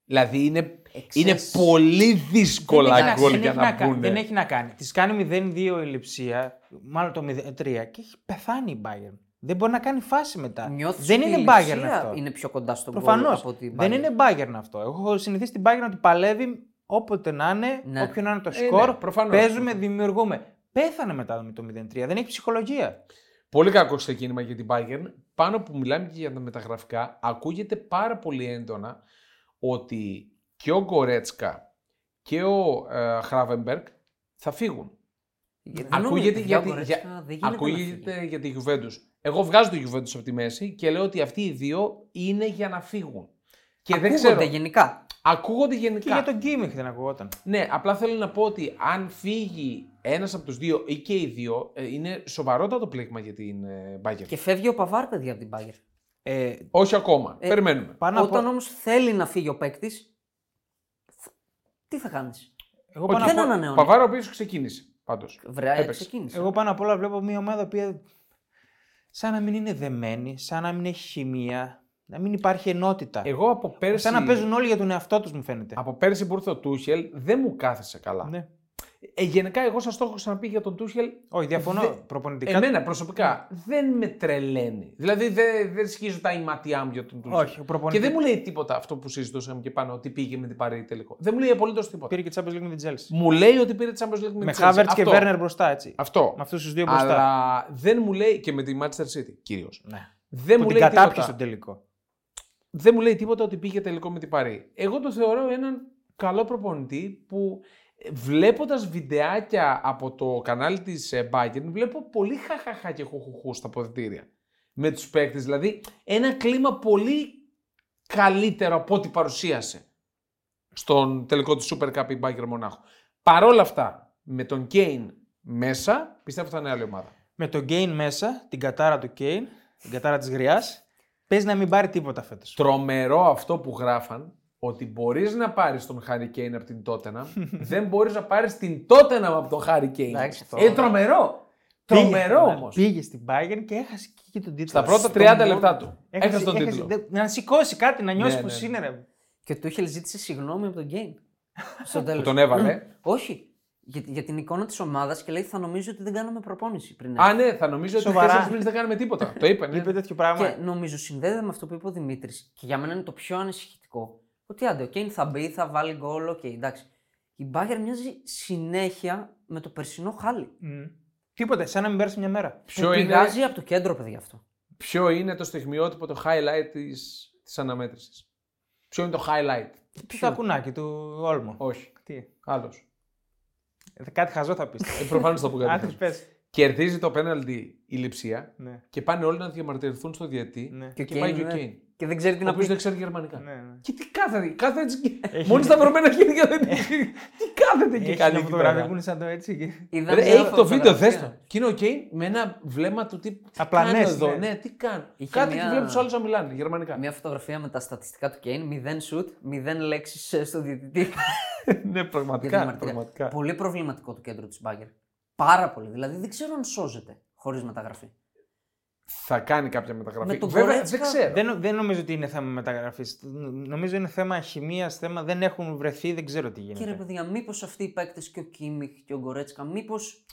Δηλαδή είναι, είναι Excess. πολύ δύσκολα Δεν έχει γκολ δεν για έχει να κα- μπουν. Δεν έχει να κάνει. Της κάνει 0-2 η λειψία, μάλλον το 0-3 και έχει πεθάνει η Bayern. Δεν μπορεί να κάνει φάση μετά. Νιώθεις δεν ότι είναι η Bayern Λειψία αυτό. Είναι πιο κοντά στον γκολ Προφανώ. από την Δεν Bayern. είναι Bayern αυτό. Εγώ έχω συνηθίσει την Bayern ότι παλεύει όποτε να είναι, Ναι. όποιο να είναι το Ε, σκορ. ναι, προφανώς. παίζουμε, δημιουργούμε. Πέθανε μετά με το 0-3. Δεν έχει ψυχολογία. Πολύ κακό ξεκίνημα για την Bayern. Πάνω που μιλάμε και για τα μεταγραφικά, ακούγεται πάρα πολύ έντονα ότι και ο Γκορέτσκα και ο ε, Χράβεμπεργκ θα φύγουν. Δεν Ακούγεται, νομίζω, για, παιδιά, τη- ο για- Γκορέτσκα δεν γίνεται να ακούγεται φύγει. για τη Juventus. Εγώ βγάζω τη Juventus από τη μέση και λέω ότι αυτοί οι δύο είναι για να φύγουν. Και δεν Ακούγονται ξέρω. γενικά. Ακούγονται Και γενικά. για τον Γκίμιχ δεν ακουγόταν. Ναι, απλά θέλω να πω ότι αν φύγει ένας από τους δύο ή και οι δύο, ε, είναι σοβαρότατο πλήγμα για την ε, Bayern. Και φεύγει ο Παβάρ, παιδιά, από την Bayern. Ε, Όχι ακόμα. Ε, Περιμένουμε. πάνω από- Όταν όμως θέλει να φύγει ο παίκτης, τι θα κάνεις; εγώ, Όχι, πάνω δεν απ' όλα- ανανεώνει. Παβάρο ο οποίος ξεκίνησε. Πάντως. Βρέα, έπαιξε. ξεκίνησε. εγώ πάνω απ' όλα βλέπω μια ομάδα που σαν να μην είναι δεμένη, σαν να μην έχει χημεία, να μην υπάρχει ενότητα. Εγώ από πέρσι. Σαν να παίζουν όλοι για τον εαυτό τους, μου φαίνεται. Από πέρσι που ήρθε ο Τούχελ δεν μου κάθεσε καλά. Ναι. Ε, γενικά, εγώ σα το έχω ξαναπεί για τον Τούχελ. Όχι, διαφωνώ. Δε- Προπονητικά. Εμένα προσωπικά δεν με τρελαίνει. Δηλαδή δεν, δεν σχίζω τα ηματιά μου για τον Τούχελ. Όχι, ο Και προπονητικά. δεν μου λέει τίποτα αυτό που συζητούσαμε και πάνω ότι πήγε με την Παρή τελικό. Δεν μου λέει απολύτως τίποτα. Πήρε και Champions League με την Chelsea. Μου λέει ότι πήρε τη Champions League με, Με τη Chelsea. Havertz και Αυτό. Werner μπροστά, έτσι. Αυτό. Με αυτούς τους δύο μπροστά. Αλλά δεν μου λέει και με τη Manchester City κυρίως. Ναι. Δεν Που μου την λέει κατάπιε τίποτα. στον τελικό. δεν μου λέει τίποτα ότι πήγε τελικό με την Παρή. Εγώ το θεωρώ έναν καλό προπονητή που βλέποντας βιντεάκια από το κανάλι της Bayern βλέπω πολύ χαχαχά και χουχουχού στα ποδητήρια με τους παίκτες. Δηλαδή ένα κλίμα πολύ καλύτερο από ό,τι παρουσίασε στον τελικό του Super Cup η Bayern Μονάχου. Παρ' όλα αυτά, με τον Κέιν μέσα, πιστεύω θα είναι άλλη ομάδα. Με τον Κέιν μέσα, την κατάρα του Κέιν, την κατάρα της γριάς, παίζει να μην πάρει τίποτα φέτος. Τρομερό αυτό που γράφαν ότι μπορείς να πάρεις τον Χάρη Κέιν από την Tottenham, [LAUGHS] δεν μπορείς να πάρεις την Tottenham από τον Χάρη Κέιν. Εντάξει, αυτό- Ε, τρομερό. Τρομερό όμως. Πήγε στην Bayern και έχασε και εκεί τον τίτλο. Στα πρώτα Στον 30 μόνο- λεπτά του. Έχασε τον τίτλο. δεν- Να σηκώσει κάτι, να νιώσει Ναι, πω ναι, ναι. είναι. Ρε. Και ο Τούχελ ζήτησε συγγνώμη από τον Κέιν. [LAUGHS] Στο Που τέλος. τον έβαλε. Όχι. Για, για την εικόνα της ομάδας και λέει θα νομίζει ότι δεν κάναμε προπόνηση πριν. Α, ναι, θα νομίζει ότι Σοβαρά. τέσσερις μήνες δεν κάνουμε τίποτα. Το είπε, ναι. Είπε τέτοιο πράγμα. Και νομίζω συνδέεται με αυτό που είπε ο Δημήτρης. Και για μένα είναι το πιο ανησυχητικό. Ότι άντε, ο Κέιν θα μπει, θα βάλει γκολ, οκ, εντάξει. Η Μπάγερν μοιάζει συνέχεια με το περσινό χάλι. Μμ. Τίποτε, σαν να μην πέρασε μια μέρα. Ποιο Που είναι, πηγάζει από το κέντρο, παιδιά αυτό. ποιο είναι το στιγμιότυπο, το highlight της, της αναμέτρησης; Ποιο είναι το highlight; Τι το ακουνάκι του Όλμο. Όχι. Τι; Άλλος. Ε, Κάτι χαζό θα πεις. Ε, προφανώς θα πω κάτι. Άντε, τέτοιο. πες. Κερδίζει το πέναλτι η λειψία Ναι. και πάνε όλοι να διαμαρτυρηθούν στο διαιτή Ναι. και, Και ο πάει Κέιν, και ο ναι. Κέιν. Και δεν ξέρει τι Ο να οποίο πει. δεν ξέρει γερμανικά. Ναι, ναι. Και τι κάθεται, κάθεται έτσι. και- Έχει- Μόλις σταυρωμένα χέρια δεν. τι κάθεται και Έχει κάνει μια εκεί φωτογραφία πέρα. που είναι σαν το έτσι. και- Είδα Ρε, μια Έχει το βίντεο, φωτογραφία. δες το. Και είναι ο Κέιν με ένα βλέμμα του τι Απλανές, κάνω εδώ. ναι. Ναι, τι κάνω. Είχε Κάτι μια- και βλέπεις τους άλλους να μιλάνε γερμανικά. Μια φωτογραφία με τα στατιστικά του Κέιν, 0 shoot, 0 λέξεις στο διαιτητή. [LAUGHS] Ναι, Για τη πραγματικά. διαμαρτυρία. πραγματικά. Πολύ προβληματικό το κέντρο της Μπάγκερ. Πάρα πολύ. Δηλαδή δεν ξέρω αν σώζεται χωρίς μεταγραφή. Θα κάνει κάποια μεταγραφή. Με τον Βέβαια, Γκορέτσκα- δεν ξέρω. Δεν, δεν νομίζω ότι είναι θέμα μεταγραφής. Νομίζω είναι θέμα χημίας, θέμα δεν έχουν βρεθεί, δεν ξέρω τι Και ρε γίνεται. παιδιά, μήπως αυτοί οι παίκτες και ο Κίμιχ και ο Γκορέτσκα, μήπως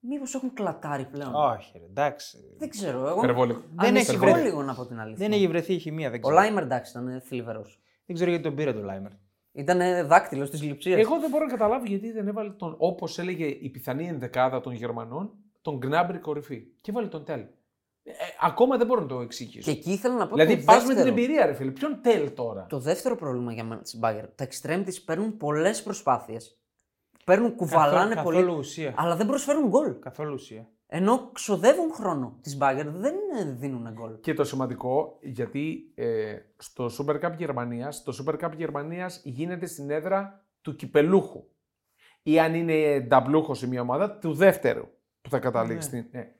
μήπως έχουν κλατάρει πλέον; Όχι, ρε, εντάξει. Δεν ξέρω. Εγώ Υπερβολικό. Δεν έχει ανησυχώ βρεθεί. λίγο να πω την αλήθεια. Δεν έχει βρεθεί η χημεία, δεν Ο ξέρω. Λάιμερ εντάξει ήταν θλιβερός. Δεν ξέρω γιατί τον πήρε το Λάιμερ. Ήταν δάκτυλος της λειψίας. Εγώ δεν μπορώ να καταλάβω γιατί δεν έβαλε τον, όπως έλεγε η πιθανή ενδεκάδα των Γερμανών, τον Γκνάμπρι κορυφή. Και βάλε τον Τέλ. Ε, ακόμα δεν μπορώ να το εξηγήσω. Και εκεί ήθελα να πω δηλαδή το πα με την δεύτερο. εμπειρία, ρε φίλε. Ποιον Τέλ τώρα; Το δεύτερο πρόβλημα για μένα τη Μπάγκερ. Τα extreme της παίρνουν πολλές προσπάθειες. Παίρνουν, κουβαλάνε καθόλου, πολύ. καθόλου ουσία. Αλλά δεν προσφέρουν γκολ. Καθόλου ουσία. Ενώ ξοδεύουν χρόνο της Μπάγκερ, δεν ε, δίνουν γκολ. Και το σημαντικό, γιατί ε, στο Super Cup Γερμανίας, το Super Cup Γερμανίας γίνεται στην έδρα του κυπελούχου. Ή αν είναι νταμπλούχος η μία ομάδα, του δεύτερου που θα καταλήξει. Ναι. στην- ναι.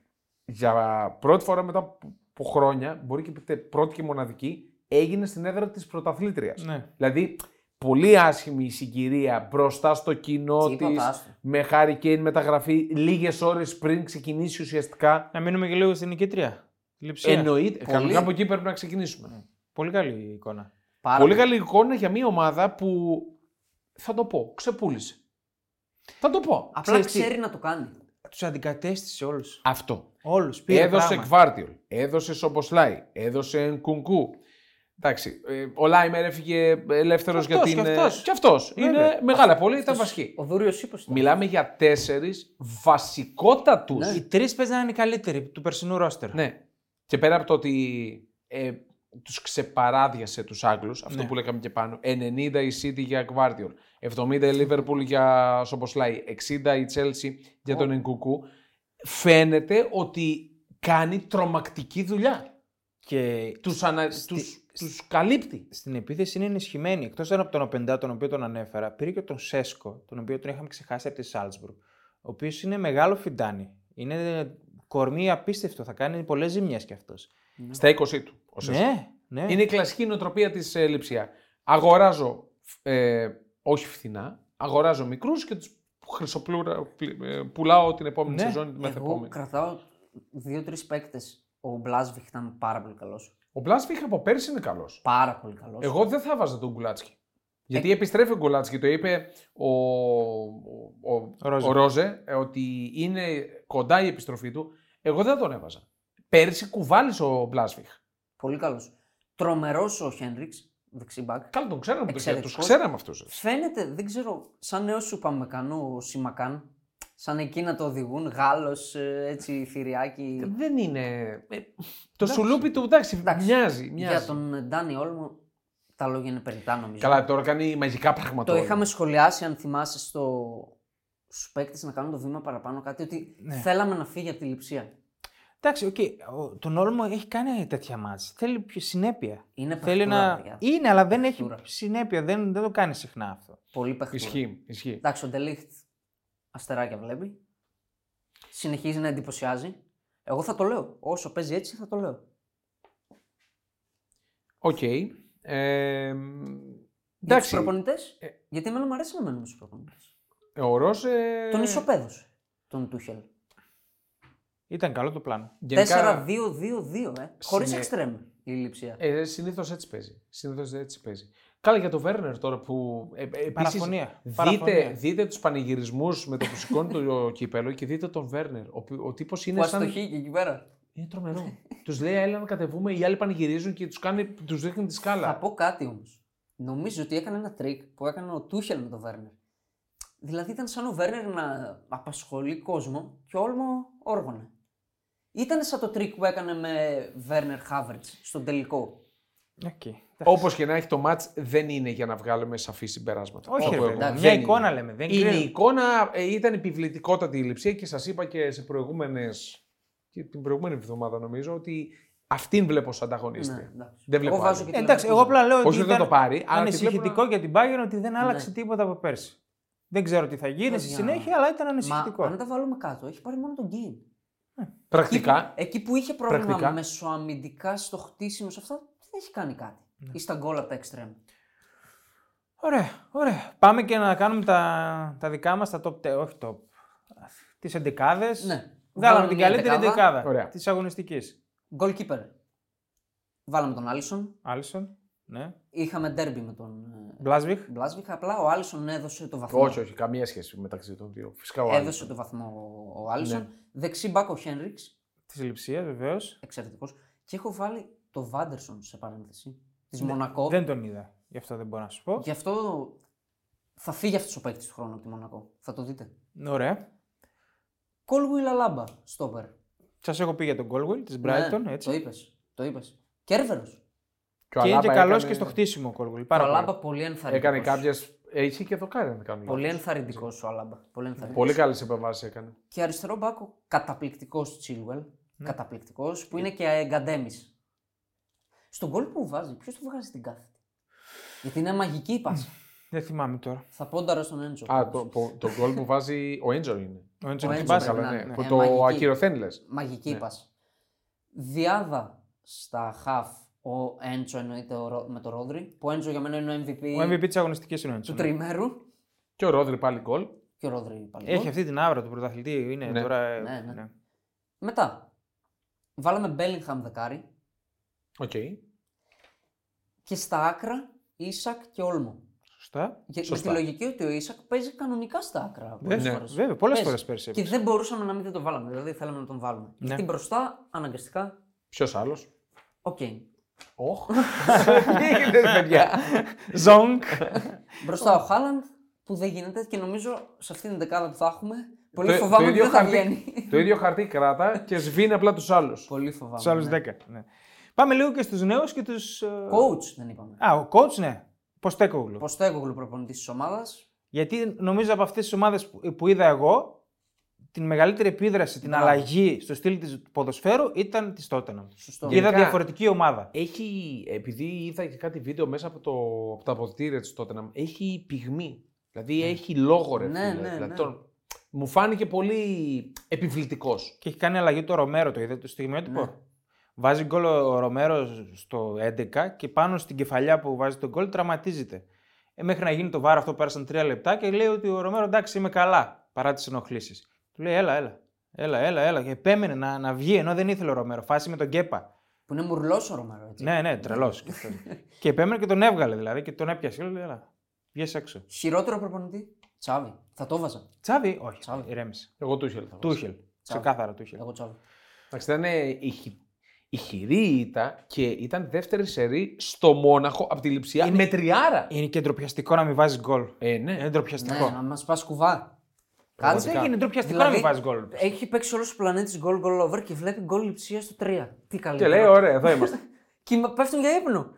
Για πρώτη φορά μετά από- από χρόνια, μπορεί και πείτε πρώτη και μοναδική, έγινε στην έδρα της πρωταθλήτριας. Ναι. Δηλαδή, πολύ άσχημη η συγκυρία μπροστά στο κοινό της. Τίποτα, άστο. Με Harry Kane μεταγραφή λίγες ώρες πριν ξεκινήσει ουσιαστικά. Να μείνουμε και λίγο στην νικήτρια. Τη λειψία. Εννοείται. Πολύ. Κανονικά από εκεί πρέπει να ξεκινήσουμε. Πολύ καλή εικόνα. Πάρα Πολύ καλή εικόνα για μια ομάδα που θα το πω, ξεπούλησε. Θα το πω. Απλά Ξέρεις τι, ξέρει να το κάνει. Τους αντικατέστησε όλους. Αυτό. Όλους. έδωσε Κβάρτιολ, έδωσε Σομποσλάι, έδωσε Νκουνκού. Εντάξει, ε, ο Λάιμερ έφυγε ελεύθερος Κι για αυτός, την. κι ε, αυτός. κι αυτός. Βέβαια. Είναι μεγάλα πολύ, ήταν βασική. Ο Δούριο ύπο. Μιλάμε για τέσσερις βασικότατους. Ναι. Οι τρεις παίζανε οι καλύτεροι του περσινού ρόστερ. Ναι. Και πέρα από το ότι ε, τους ξεπαράδιασε τους Άγγλους, αυτό Ναι. που λέγαμε και πάνω, 90 η City για Guardiol, 70 η Liverpool για Σομποσλάι, 60 η Chelsea για τον Ενκουκού, φαίνεται ότι κάνει τρομακτική δουλειά. Και Τους, ανα... τους, τους καλύπτει. στην επίθεση είναι ενισχυμένη. Εκτός από τον Οπεντά, τον οποίο τον ανέφερα, πήρε και τον Σέσκο, τον οποίο τον είχαμε ξεχάσει από τη Σάλτσμπουργκ. Ο οποίος είναι μεγάλο φιντάνι. Είναι κορμί απίστευτο. Θα κάνει πολλές ζημιές κι αυτός. Στα 20 του. Ο Σέσκο. Ναι, ναι. Είναι η κλασική νοοτροπία της ε, Λειψία. Αγοράζω, ε, όχι φθηνά, αγοράζω μικρούς και τους χρυσοπλούρα, πλη- ε, πουλάω την επόμενη Ναι. σεζόν ή τη Εγώ μεθεπόμενη. κρατάω δύο-τρεις παίκτες. Ο Μπλάσβιχ ήταν πάρα πολύ καλός. Ο Μπλάσβιχ από πέρσι είναι καλός. Πάρα πολύ καλός. Εγώ δεν θα βάζα τον Γκουλάτσκι. Γιατί Ε. επιστρέφει ο Γκουλάτσκι, το είπε ο, ο, ο, Ρόζε. ο Ρόζε, ε, ότι είναι κοντά η επιστροφή του. Εγώ δεν τον έβαζα. Πέρσι κουβάλισε ο Μπλάσβιχ. Πολύ καλός. Τρομερός ο Χένριξ, δεξιμπάκ. Καλά, τον ξέραμε. Τους, Εξαιρετικός. τους ξέραμε αυτούς. έτσι. Φαίνεται, δεν ξέρω, σαν νέο σου Παμεκανό ο Σιμακάν. Σαν εκεί να το οδηγούν, Γάλλος, έτσι, θηριάκι. Δεν είναι. ε, το σουλούπι του εντάξει, Εντάξει. μοιάζει. μοιάζει. Για τον Ντάνι Όλμο τα λόγια είναι περιττά νομίζω. Καλά, τώρα κάνει μαγικά πράγματα. Το όλα. είχαμε σχολιάσει, αν θυμάσαι, στο... στους παίκτες να κάνουν το βήμα παραπάνω κάτι, ότι Ναι. θέλαμε να φύγει από τη Λειψία. Εντάξει, οκ. Ο- Τον Όλμο έχει κάνει τέτοια ματς. Θέλει πιο συνέπεια. Είναι Θέλει παιχτούρα, να. παιδιά. Είναι, αλλά δεν έχει Παιχτούρα. συνέπεια. Δεν, δεν το κάνει συχνά αυτό. Πολύ παιχτούρα. Ισχύει, ισχύει. Εντάξει, ο Ντελίχτ αστεράκια βλέπει. Συνεχίζει να εντυπωσιάζει. Εγώ θα το λέω. Όσο παίζει έτσι θα το λέω. Οκ. Ε, Για τους εντάξει, προπονητές. Ε. Γιατί εμένα μου αρέσει να μένουμε στους προπονητές. ο Ρώσε... Τον ισοπέδωσε τον Τούχελ. Ήταν καλό το πλάνο. 4-2-2-2, ε. Χωρίς Συνε- εξτρέμ η Λειψία. Ε, συνήθως έτσι παίζει. Συνήθως έτσι παίζει. Καλά για τον Βέρνερ τώρα που. Ε, ε, επίσης, Παραφωνία. Δείτε, Παραφωνία. δείτε τους πανηγυρισμούς με το που σηκώνει το κύπελλο και δείτε τον Βέρνερ. Ο, ο, ο τύπος είναι Που σαν. αστοχεί και εκεί πέρα. Είναι τρομερό. [LAUGHS] τους λέει, έλα να κατεβούμε, οι άλλοι πανηγυρίζουν και τους τους δείχνει τη σκάλα. Θα πω κάτι όμως. Νομίζω ότι έκανε ένα τρίκ που έκανε ο Τούχελ με τον Βέρνερ. Δηλαδή ήταν σαν ο Βέρνερ να απασχολεί κόσμο και Όλμο όργωνε. Ήταν σαν το τρίκ που έκανε με Βέρνερ Χάβερτ στον τελικό. Okay. Όπως και να έχει το match, δεν είναι για να βγάλουμε σαφή συμπεράσματα. Όχι, Όπου ρε εγώ. παιδί. εντάξει, Μια Δεν εικόνα είναι. λέμε. Δεν Είναι η κρίνουμε. εικόνα, ε, ήταν επιβλητικότατη η λειψία και σας είπα και σε προηγούμενες. και την προηγούμενη εβδομάδα νομίζω ότι αυτήν βλέπω σαν ανταγωνίστρια. Ναι, εντάξει. Δεν βλέπω Εγώ βάζω άλλη. και Ε, τη εντάξει, Leverkusen. εγώ απλά λέω ότι Όχι ότι δεν ήταν το πάρει, αλλά τη ανησυχητικό βλέπω να- για την Bayern ότι δεν άλλαξε Ναι. τίποτα από πέρσι. Δεν ξέρω τι θα γίνει στη Παιδιά. συνέχεια, αλλά ήταν Μα ανησυχητικό. αν τα βάλουμε κάτω, έχει πάρει μόνο τον Γκέιν. Πρακτικά. Εκεί που είχε πρόβλημα Πρακτικά. μεσοαμυντικά στο χτίσιμο σε αυτά, δεν έχει κάνει κάτι. Ναι. Ή στα γκολ από τα εξτρέμ. Ωραία, ωραία. Πάμε και να κάνουμε τα, τα δικά μας, τα top 10, όχι top. Τις εντεκάδες. Ναι. Βγάλαμε την μια καλύτερη δεκάδα. εντεκάδα Ωραία. της αγωνιστικής. Goalkeeper. Βάλαμε τον Άλισον. Άλισον. Ναι. Είχαμε ντέρμπι με τον ε, Μπλάσβιχ. Μπλάσβιχ. Απλά ο Άλισον έδωσε το βαθμό. Όχι, όχι, καμία σχέση μεταξύ των δύο. Φυσικά ο άλλος. Έδωσε το βαθμό ο Άλισον. Ναι. Δεξί μπακ ο Χένριξ. Της λειψίας βεβαίως. Εξαιρετικός. Και έχω βάλει το Βάντερσον σε παρένθεση. Της Μονακό. Δεν τον είδα. Γι' αυτό δεν μπορώ να σου πω. Γι' αυτό θα φύγει αυτός ο παίκτης του χρόνου από τη Μονακό. Θα το δείτε. Ωραία. Κόλγουιλ Αλάμπα, στόπερ. Σας έχω πει για τον Goldwell της Brighton. Ναι, έτσι. Το είπες. Το είπες. Κέρβερος. Και ο Και είναι και Αλάμπα καλός έκανε- και στο χτίσιμο ο Goldwell. Ο Πάρα πολύ. Αλάμπα πολύ ενθαρρυντικός. Έκανε κάποιε. Έχει και δοκάρι να κάνουν. Πολύ λάθος. ενθαρρυντικός ο Αλάμπα. Πολύ ενθαρρυντικός. Πολύ καλές επεμβάσεις έκανε. Και αριστερό μπάκο καταπληκτικός Τσίλουελ. Ναι. Καταπληκτικός που είναι και εγκαντέμι. Στον γκολ που βάζει, ποιος του βγάζει την κάθετη; Γιατί είναι μαγική η πάσα. Δεν θυμάμαι τώρα. Θα πόνταρα στον Έντζο. Α, το, το, το γκολ που βάζει ο Έντζο είναι. Ο Έντζο Ο την Έντζο πάσα. πρέπει Καλά, να ναι. είναι. Που Ε, το μαγική. ακυρωθέν λε. Μαγική Ναι. πάσα. Διάδα στα χαφ Ο Έντσο εννοείται ο Ρο- με το Ρόδρι. Που ο Έντσο για μένα είναι ο MVP, Ο MVP της αγωνιστικής είναι ο του Έντσο. τριημέρου. Και ο Ρόδρι πάλι γκολ. Και ο Ρόδρι πάλι. Έχει αυτή την αύρα του πρωταθλητή. Είναι Ναι. τώρα. ε, Ναι, ναι. ναι. Μετά. Βάλαμε Μπέλιγχαμ δεκάρι. Οκ. Και στα άκρα Ίσακ και Όλμο. Σωστά. Και με Σωστά. τη λογική ότι ο Ίσακ παίζει κανονικά στα άκρα. πολλές Βέβαια, φορές. βέβαια πολλές Παίζει. φορές πέρσι. Και έπαιξε. δεν μπορούσαμε να μην δεν το βάλαμε. Δηλαδή θέλαμε να τον βάλουμε. Ναι. Γιατί μπροστά αναγκαστικά. Ποιος άλλος; Οκ. Οχ. Τι γίνεται, παιδιά. Ζόγκ. Μπροστά ο Χάλαντ που δεν γίνεται και νομίζω σε αυτήν την δεκάδα που θα έχουμε. Πολύ Το- φοβάμαι το ότι ίδιο δεν θα χαρτί- βγαίνει. Το ίδιο χαρτί κράτα και σβήνει απλά τους άλλους. Πολύ φοβάμαι. Τους άλλους ναι. 10. Ναι. Πάμε λίγο και στους νέους και τους. Coach δεν είπαμε. Α, ο coach, ναι. Ποστέκογλου. Ποστέκογλου προπονητής της ομάδας. Γιατί νομίζω από αυτές τις ομάδες που, που είδα εγώ, την μεγαλύτερη επίδραση, την Μπράβο. αλλαγή στο στυλ της ποδοσφαίρου ήταν της Tottenham. Σωστό. Είδα Γενικά- διαφορετική ομάδα. Έχει, επειδή είδα και κάτι βίντεο μέσα από, το, από τα αποδητήρια της Tottenham, έχει πυγμή. Δηλαδή έχει λόγο ρε Ναι, φίλε. ναι, Δηλαδή, ναι. τον- μου φάνηκε πολύ επιβλητικός. Και έχει κάνει αλλαγή το Ρομέρο, το είδατε το στιγμιότυπο; Ναι. Βάζει γκολ ο Ρομέρο στο 11 και πάνω στην κεφαλιά που βάζει τον γκολ τραυματίζεται. Ε, μέχρι να γίνει το βάρο αυτό πέρασαν τρία λεπτά και λέει ότι ο Ρομέρο εντάξει είμαι καλά παρά τις ενοχλήσεις. Του λέει έλα, έλα. Έλα, έλα, έλα. Και επέμενε να, να βγει ενώ δεν ήθελε ο Ρομέρο. Φάση με τον Κέπα. Που είναι μουρλός ο Ρωμαρό. Έτσι. Ναι, ναι, τρελός. [LAUGHS] και επέμενε και τον έβγαλε δηλαδή και τον έπιασε. Λέει, έλα, βγες έξω. Χειρότερο προπονητή. Τσάβη. Θα το βάζα. Τσάβη, όχι. Τσάβη. Ηρέμησε. Εγώ του ήθελα. Τούχελ. Ξεκάθαρα Τούχελ. Εγώ Τσάβη. Εντάξει, ήταν ε, η, χει- η χειρή ήττα και ήταν δεύτερη σερή στο Μόναχο από τη Λιψία με τριάρα. Είναι και ντροπιαστικό να μην βάζεις γκολ. Ε, ναι. Είναι ντροπιαστικό. Ναι, να μας πας κουβά. Κάτσε, Κάτσε. είναι ντροπιαστικό να μην βάζεις γκολ. Έχει παίξει όλος ο πλανήτης γκολ γκολ over και βλέπει γκολ Λειψία στο 3. Τι Και καλύτερο. λέει, ωραία, εδώ είμαστε. [LAUGHS] Και μα- πέφτουν για ύπνο.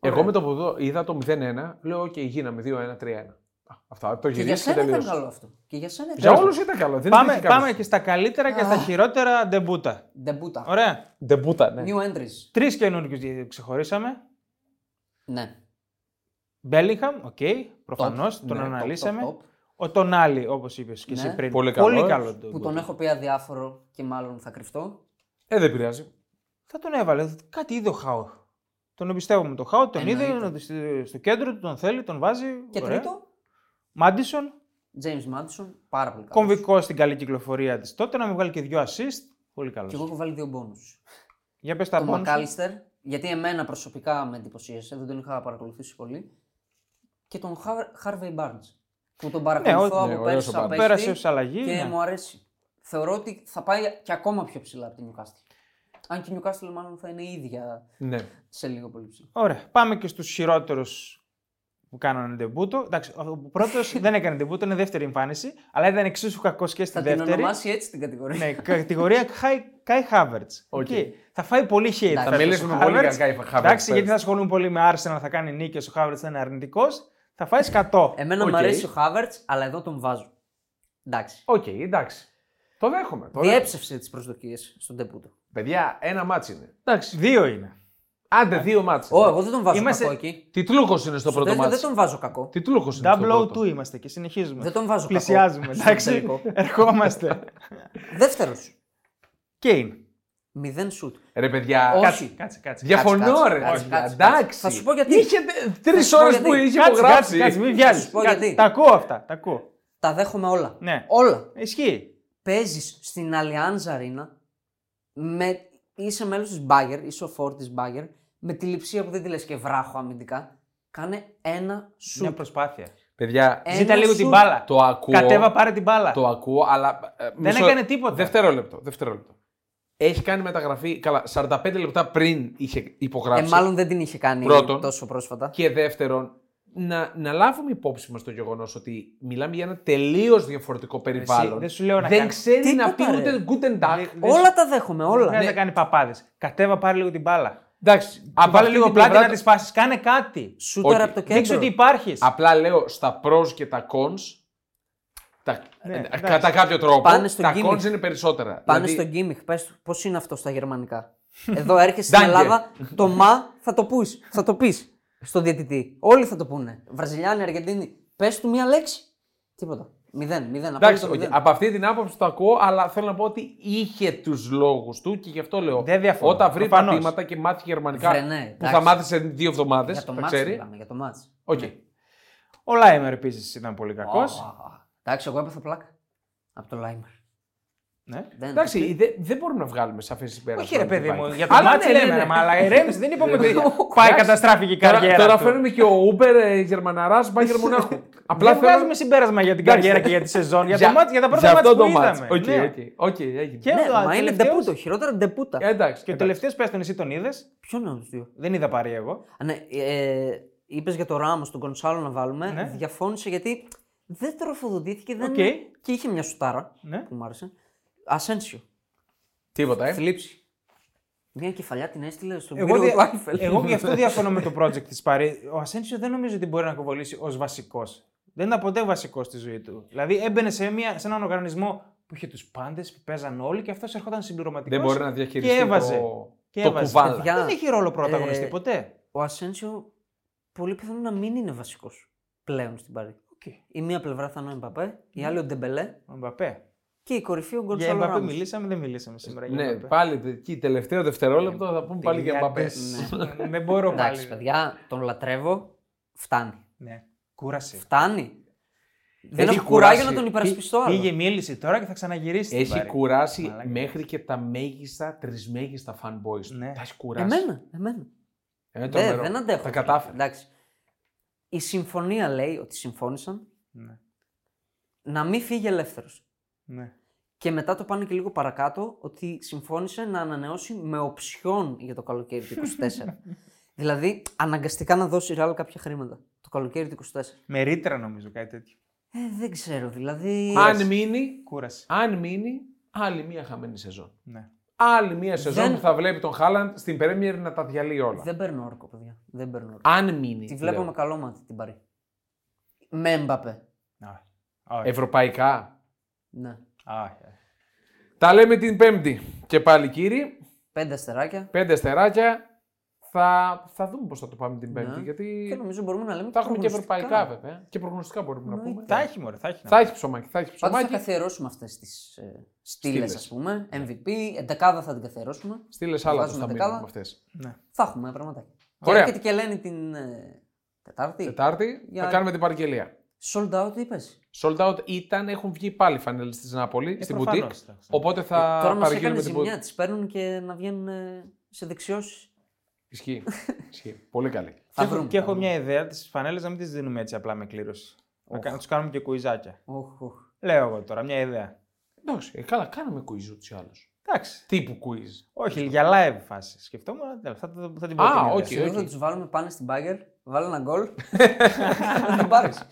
Εγώ με το που δω- είδα το 0-1, λέω, οκ, γίναμε 2-1, 3-1. Α, Αυτά, το Και για γυρίσει και σένα ήταν τελείωσε. καλό αυτό. Και για σένα Για ήταν. όλους ήταν καλό. Δεν Πάμε, υπήρχε κάποιος. πάμε και στα καλύτερα και στα χειρότερα ντεμπούτα. Ντεμπούτα. Ωραία. Ντεμπούτα, ναι. New entries. Τρεις καινούργιους ξεχωρίσαμε. Ναι. Μπέλιγχαμ, οκ, προφανώς, Top. τον Ναι, top, αναλύσαμε. Top, top. Ο Τονάλι, όπως είπες και εσύ Ναι. πριν. Πολύ καλός. Που τον έχω πει αδιάφορο και μάλλον θα κρυφτώ. Ε, δεν πειράζει. Θα τον έβαλε. Κάτι είδε ο Χάου. Τον εμπιστεύομαι με τον Χάου, τον είδε Εννοείται. ότι στη- στο κέντρο του, τον θέλει, τον βάζει. Και ωραία. τρίτο, Μάντισον, James Maddison. Πάρα πολύ καλός. κομβικό στην καλή κυκλοφορία της τότε, να μην βγάλει και δύο assist. Πολύ καλός. Και εγώ έχω βάλει δύο bonus. Για πες τα Το πόνους σου. Μακάλιστερ, γιατί εμένα προσωπικά με εντυπωσίασε, δεν τον είχα παρακολουθήσει πολύ. Και τον Harvey Barnes. Που τον παρακολουθώ Ναι, ο- ναι, από ωραίος πέρσι ο σαν Barnes. παίκτη Πέρασε ω αλλαγή. και ναι. μου αρέσει. Θεωρώ ότι θα πάει και ακόμα πιο ψηλά από την Newcastle. Αν και η Newcastle μάλλον θα είναι η ίδια Ναι. σε λίγο πολύ ψηλά. Ωραία. Πάμε και στους χειρότερους που κάνανε ντεμπούτο. Εντάξει, ο πρώτος [LAUGHS] δεν έκανε ντεμπούτο, είναι δεύτερη εμφάνιση, αλλά ήταν εξίσου κακός και στη Θα την δεύτερη. ονομάσει έτσι την κατηγορία. ναι, κατηγορία [LAUGHS] Kai Havertz. Οκ. Okay. Θα φάει πολύ hate. Εντάξει, Θα φέτος μιλήσουμε ο πολύ Havertz. για Kai Havertz. Εντάξει, γιατί θα ασχολούμαι πολύ με Arsenal, θα κάνει νίκες, ο Havertz θα είναι αρνητικός. Θα φάεις σκατό. Εμένα Οκ. μου αρέσει ο Havertz, αλλά εδώ τον βάζω. Εντάξει. Οκ, εντάξει. Το δέχομαι. Το δέχομαι. Διέψευσε τις προσδοκίες στον Τεπούτο. Παιδιά, ένα μάτσι είναι. Εντάξει, δύο είναι. Άντε, δύο μάτς. Ω, εγώ δεν τον βάζω Είμαστε- κακό εκεί. Τιτλούχος είναι στο Στο πρώτο τέτοιο δεν μάτσι. τον βάζω κακό. Τιτλούχος είναι στο Double πρώτο. O2 είμαστε και συνεχίζουμε. Δεν τον βάζω Πλησιάζουμε, κακό. εντάξει. στο τελικό. Ερχόμαστε. Δεύτερος. Κέιν. Μηδέν σουτ. Ρε παιδιά, Όχι. Κάτσε, κάτσε, κάτσε. διαφωνώ κάτσε, ρε. κάτσε, παιδιά, κάτσε, Εντάξει. κάτσε. Θα σου πω γιατί. Είχε τρεις σου πω ώρες γιατί. που είχε Κάτσε, υπογράψει. κάτσε, κάτσε, μην Θα βιάζεις. σου πω γιατί. Τα ακούω αυτά, τα ακούω. Τα δέχομαι όλα. Ναι. Όλα. Ισχύει. Παίζεις στην Allianz Arena με... είσαι μέλος της Bagger, είσαι ο φόρ της Bagger, με τη λειψία που δεν τη λες και βράχο αμυντικά. Κάνε ένα σουτ. Μια προσπάθεια. Παιδιά, Ένα Ζήτα λίγο σουτ. την μπάλα. το ακούω. Κατέβα, πάρε την μπάλα. Το ακούω, αλλά. ε, Δεν μισό- έκανε τίποτα. Δευτερόλεπτο. δευτερόλεπτο. Έχει κάνει μεταγραφή. Καλά, 45 λεπτά πριν είχε υπογράψει. Ε, μάλλον δεν την είχε κάνει Πρώτον. τόσο πρόσφατα. Και δεύτερον, να, να λάβουμε υπόψη μας το γεγονός ότι μιλάμε για ένα τελείως διαφορετικό περιβάλλον. δεν σου λέω να δεν κάνει- ξέρει να πει Τίποτα, ούτε ρε. Guten Tag. Δεν Όλα τα δέχομαι, Δεν όλα. χρειάζεται να κάνει παπάδες. Κατέβα, πάρε λίγο την μπάλα. Εντάξει, από Βάλε αυτή λίγο την πλάτη πλευρά να το- τι φάσει. Κάνε κάτι. Σούτερ Όχι. από το κέντρο. Δείξε ότι υπάρχεις. Απλά λέω στα pros και τα cons. Τα, Ναι, ε, εντάξει. κατά κάποιο τρόπο. Πάνε στον τα gimmick. cons είναι περισσότερα. Πάνε Δηλαδή, στον γκίμιχ, πες του πώς είναι αυτό στα γερμανικά; [LAUGHS] Εδώ έρχεσαι στην Danke. Ελλάδα, το μα θα το πεις, θα το πεις στον διαιτητή. Όλοι θα το πούνε. Βραζιλιάνοι, Αργεντίνοι. Πες του μία λέξη. Τίποτα. Μηδέν, μηδέν. Εντάξει, απόλυτο οκ, μηδέν. από αυτή την άποψη το ακούω, αλλά θέλω να πω ότι είχε τους λόγους του και γι' αυτό λέω. Δεν διαφωνώ. Όταν βρει Προφανώς. πατήματα και μάθει γερμανικά Βρε, ναι, που θα εντάξει. μάθει σε δύο εβδομάδες, Για το τα μάτς ξέρει. μιλάμε, για το μάτς. Οκ. Ο Λάιμερ επίσης ήταν πολύ κακός. Α, Εντάξει, εγώ έπαθα πλάκα. Από το Λάιμερ. Ναι. Δεν- Εντάξει, δεν δεν μπορούμε να βγάλουμε σαφές συμπέρασμα. Όχι ρε ότι παιδί πάει. μου, για το Αλλά μάτσι ναι, ναι, λέμε, ναι. ρε, μα αλλά ηρέμησε, δεν είπαμε ότι [LAUGHS] Εντάξει. πάει καταστράφηκε η Τώρα, καριέρα τώρα του. φέρνουμε και ο Ούμπερ ε, Γερμαναράς Μπάγκερ Μονάχου. [LAUGHS] Απλά Δεν βγάζουμε συμπέρασμα για την Εντάξει. καριέρα και για τη σεζόν, για το μάτι, για τα πρώτα για μάτς αυτό που το μάτς. είδαμε. Οκ, Ναι. οκ, οκ, έγινε. Και Ναι, το μα είναι τελευταίος- ντεπούτο, χειρότερα ντεπούτα. Ε, Εντάξει. Και ο εντάξει. τελευταίος πες τον εσύ τον είδες; Ποιο είναι από του δύο; Δεν είδα πάρει εγώ. Α, Ναι, ε, είπες για το Ράμος, τον Γκονσάλο να βάλουμε. Ναι. Διαφώνησε γιατί δεν τροφοδοτήθηκε δεν... Οκ. και είχε μια σουτάρα Ναι. που μου άρεσε. Ασένσιο. Τίποτα, ε. Θλίψη. Μια κεφαλιά την έστειλε στον Εγώ, κύριο δια- του Άιφελ. εγώ γι' αυτό διαφωνώ με το [LAUGHS] project της Παρί. Ο Ασένσιο δεν νομίζω ότι μπορεί να κουβαλήσει ως βασικός. Δεν ήταν ποτέ βασικός στη ζωή του. Δηλαδή έμπαινε σε, μια, σε έναν οργανισμό που είχε τους πάντες, που παίζαν όλοι και αυτός ερχόταν συμπληρωματικός. Δεν μπορεί να διαχειριστεί και έβαζε. το, Και το έβαζε. κουβάλα. Παιδιά, Δεν έχει ρόλο πρωταγωνιστή Ε, ποτέ. Ο Ασένσιο πολύ πιθανό να μην είναι βασικός πλέον στην Παρή. Okay. Η μία πλευρά θα είναι ο Εμπαπέ, η άλλη ο Ντεμπελέ Ο Μπαπέ. και η κορυφή ο Για Γκονσάλο Εμπαπέ Ράμος. μιλήσαμε, δεν μιλήσαμε σήμερα. για Ναι, Εμπαπέ. πάλι εκεί, τελευταίο δευτερόλεπτο θα πούμε πάλι για Μπαπέ. Χιλιάδες. Ναι, Δεν μπορώ Εντάξει, πάλι. παιδιά, τον λατρεύω. Φτάνει. Ναι. Κούρασε. Φτάνει. Δεν Έχει έχω κουράγιο κουράσει. να τον υπερασπιστώ άλλο. Πήγε μίληση τώρα και θα ξαναγυρίσει. την Έχει Πάρη. κουράσει Μαλάκα. μέχρι και τα μέγιστα, τρισμέγιστα fanboys του. Ναι. Τα έχεις κουράσει. Εμένα, εμένα. Ε, Δεν, τρομερό. δεν αντέχω. Τα κατάφερες. Εντάξει. Η συμφωνία λέει ότι συμφώνησαν Ναι. να μην φύγει ελεύθερος. Ναι. Και μετά το πάνε και λίγο παρακάτω ότι συμφώνησε να ανανεώσει με οψιόν για το καλοκαίρι του 24. [LAUGHS] δηλαδή, αναγκαστικά να δώσει ρεάλ κάποια χρήματα το καλοκαίρι του 24. Με ρήτρα νομίζω κάτι τέτοιο. Ε, δεν ξέρω, δηλαδή. Αν μείνει, Κούρασε. αν μείνει, άλλη μία χαμένη σεζόν. Ναι. Άλλη μία σεζόν Δεν- που θα βλέπει τον Χάλαντ στην Πρέμιερ να τα διαλύει όλα. Δεν παίρνω όρκο, παιδιά. Δεν παίρνω όρκο. Αν μείνει. Τη βλέπω λέω. με καλό μάτι την Παρή. Με Μπαπέ. Α, όχι. Ευρωπαϊκά. Ναι. Α, όχι. Τα λέμε την Πέμπτη. Και πάλι κύριοι, Πέντε αστεράκια. πέντε στεράκια. Θα, θα δούμε πώς θα το πάμε την Πέμπτη. Ναι. Γιατί Και νομίζω μπορούμε να λέμε θα έχουμε και προγνωστικά. ευρωπαϊκά βέβαια. Και προγνωστικά μπορούμε να Εννοείται. πούμε. Θα έχει μωρέ, θα έχει. να Θα έχει ψωμάκι. Θα έχει Πάντως θα ψωμάκι. καθιερώσουμε αυτές τις ε, στήλες, Στήλες. ας πούμε. MVP, εντεκάδα θα την καθιερώσουμε. Στείλε άλλα Βάζουμε θα δεκάδα. μείνουμε με αυτές. Ναι. Θα έχουμε πραγματάκια. Ωραία. Και έρχεται και Ελένη την ε, Τετάρτη. Τετάρτη Για- θα κάνουμε την παραγγελία. Sold out είπες. Sold out ήταν, έχουν βγει πάλι φανέλες της Νάπολη στην προφανώς, μπουτίκ. εντάξει. Οπότε θα Τώρα μας έκανε παραγγείλουμε την ζημιά. μπουτίκ. Τις παίρνουν και να βγαίνουν ε, σε δεξιώσεις. Ισχύει. Ισχύει. Πολύ καλή. Και Θα έχω, βρούμε. και θα έχω βρούμε. μια ιδέα τι φανέλες να μην τις δίνουμε έτσι απλά με κλήρωση. Να Οχ. τους κάνουμε και κουιζάκια. Οχ, οχ. Λέω εγώ τώρα, μια ιδέα. Εντάξει, ε, καλά, κάναμε quiz ούτως ή άλλως. Εντάξει. Τύπου quiz. Όχι, για live φάση. Σκεφτόμουν, τέλος, θα, θα, θα την πω. Α, την ιδέα. οκ. Συνήθως θα τους βάλουμε πάνε στην Μπάγερν, βάλε ένα γκολ. [LAUGHS] Να την πάρεις.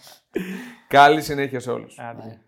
Καλή συνέχεια σε όλους. Άντε. Ναι.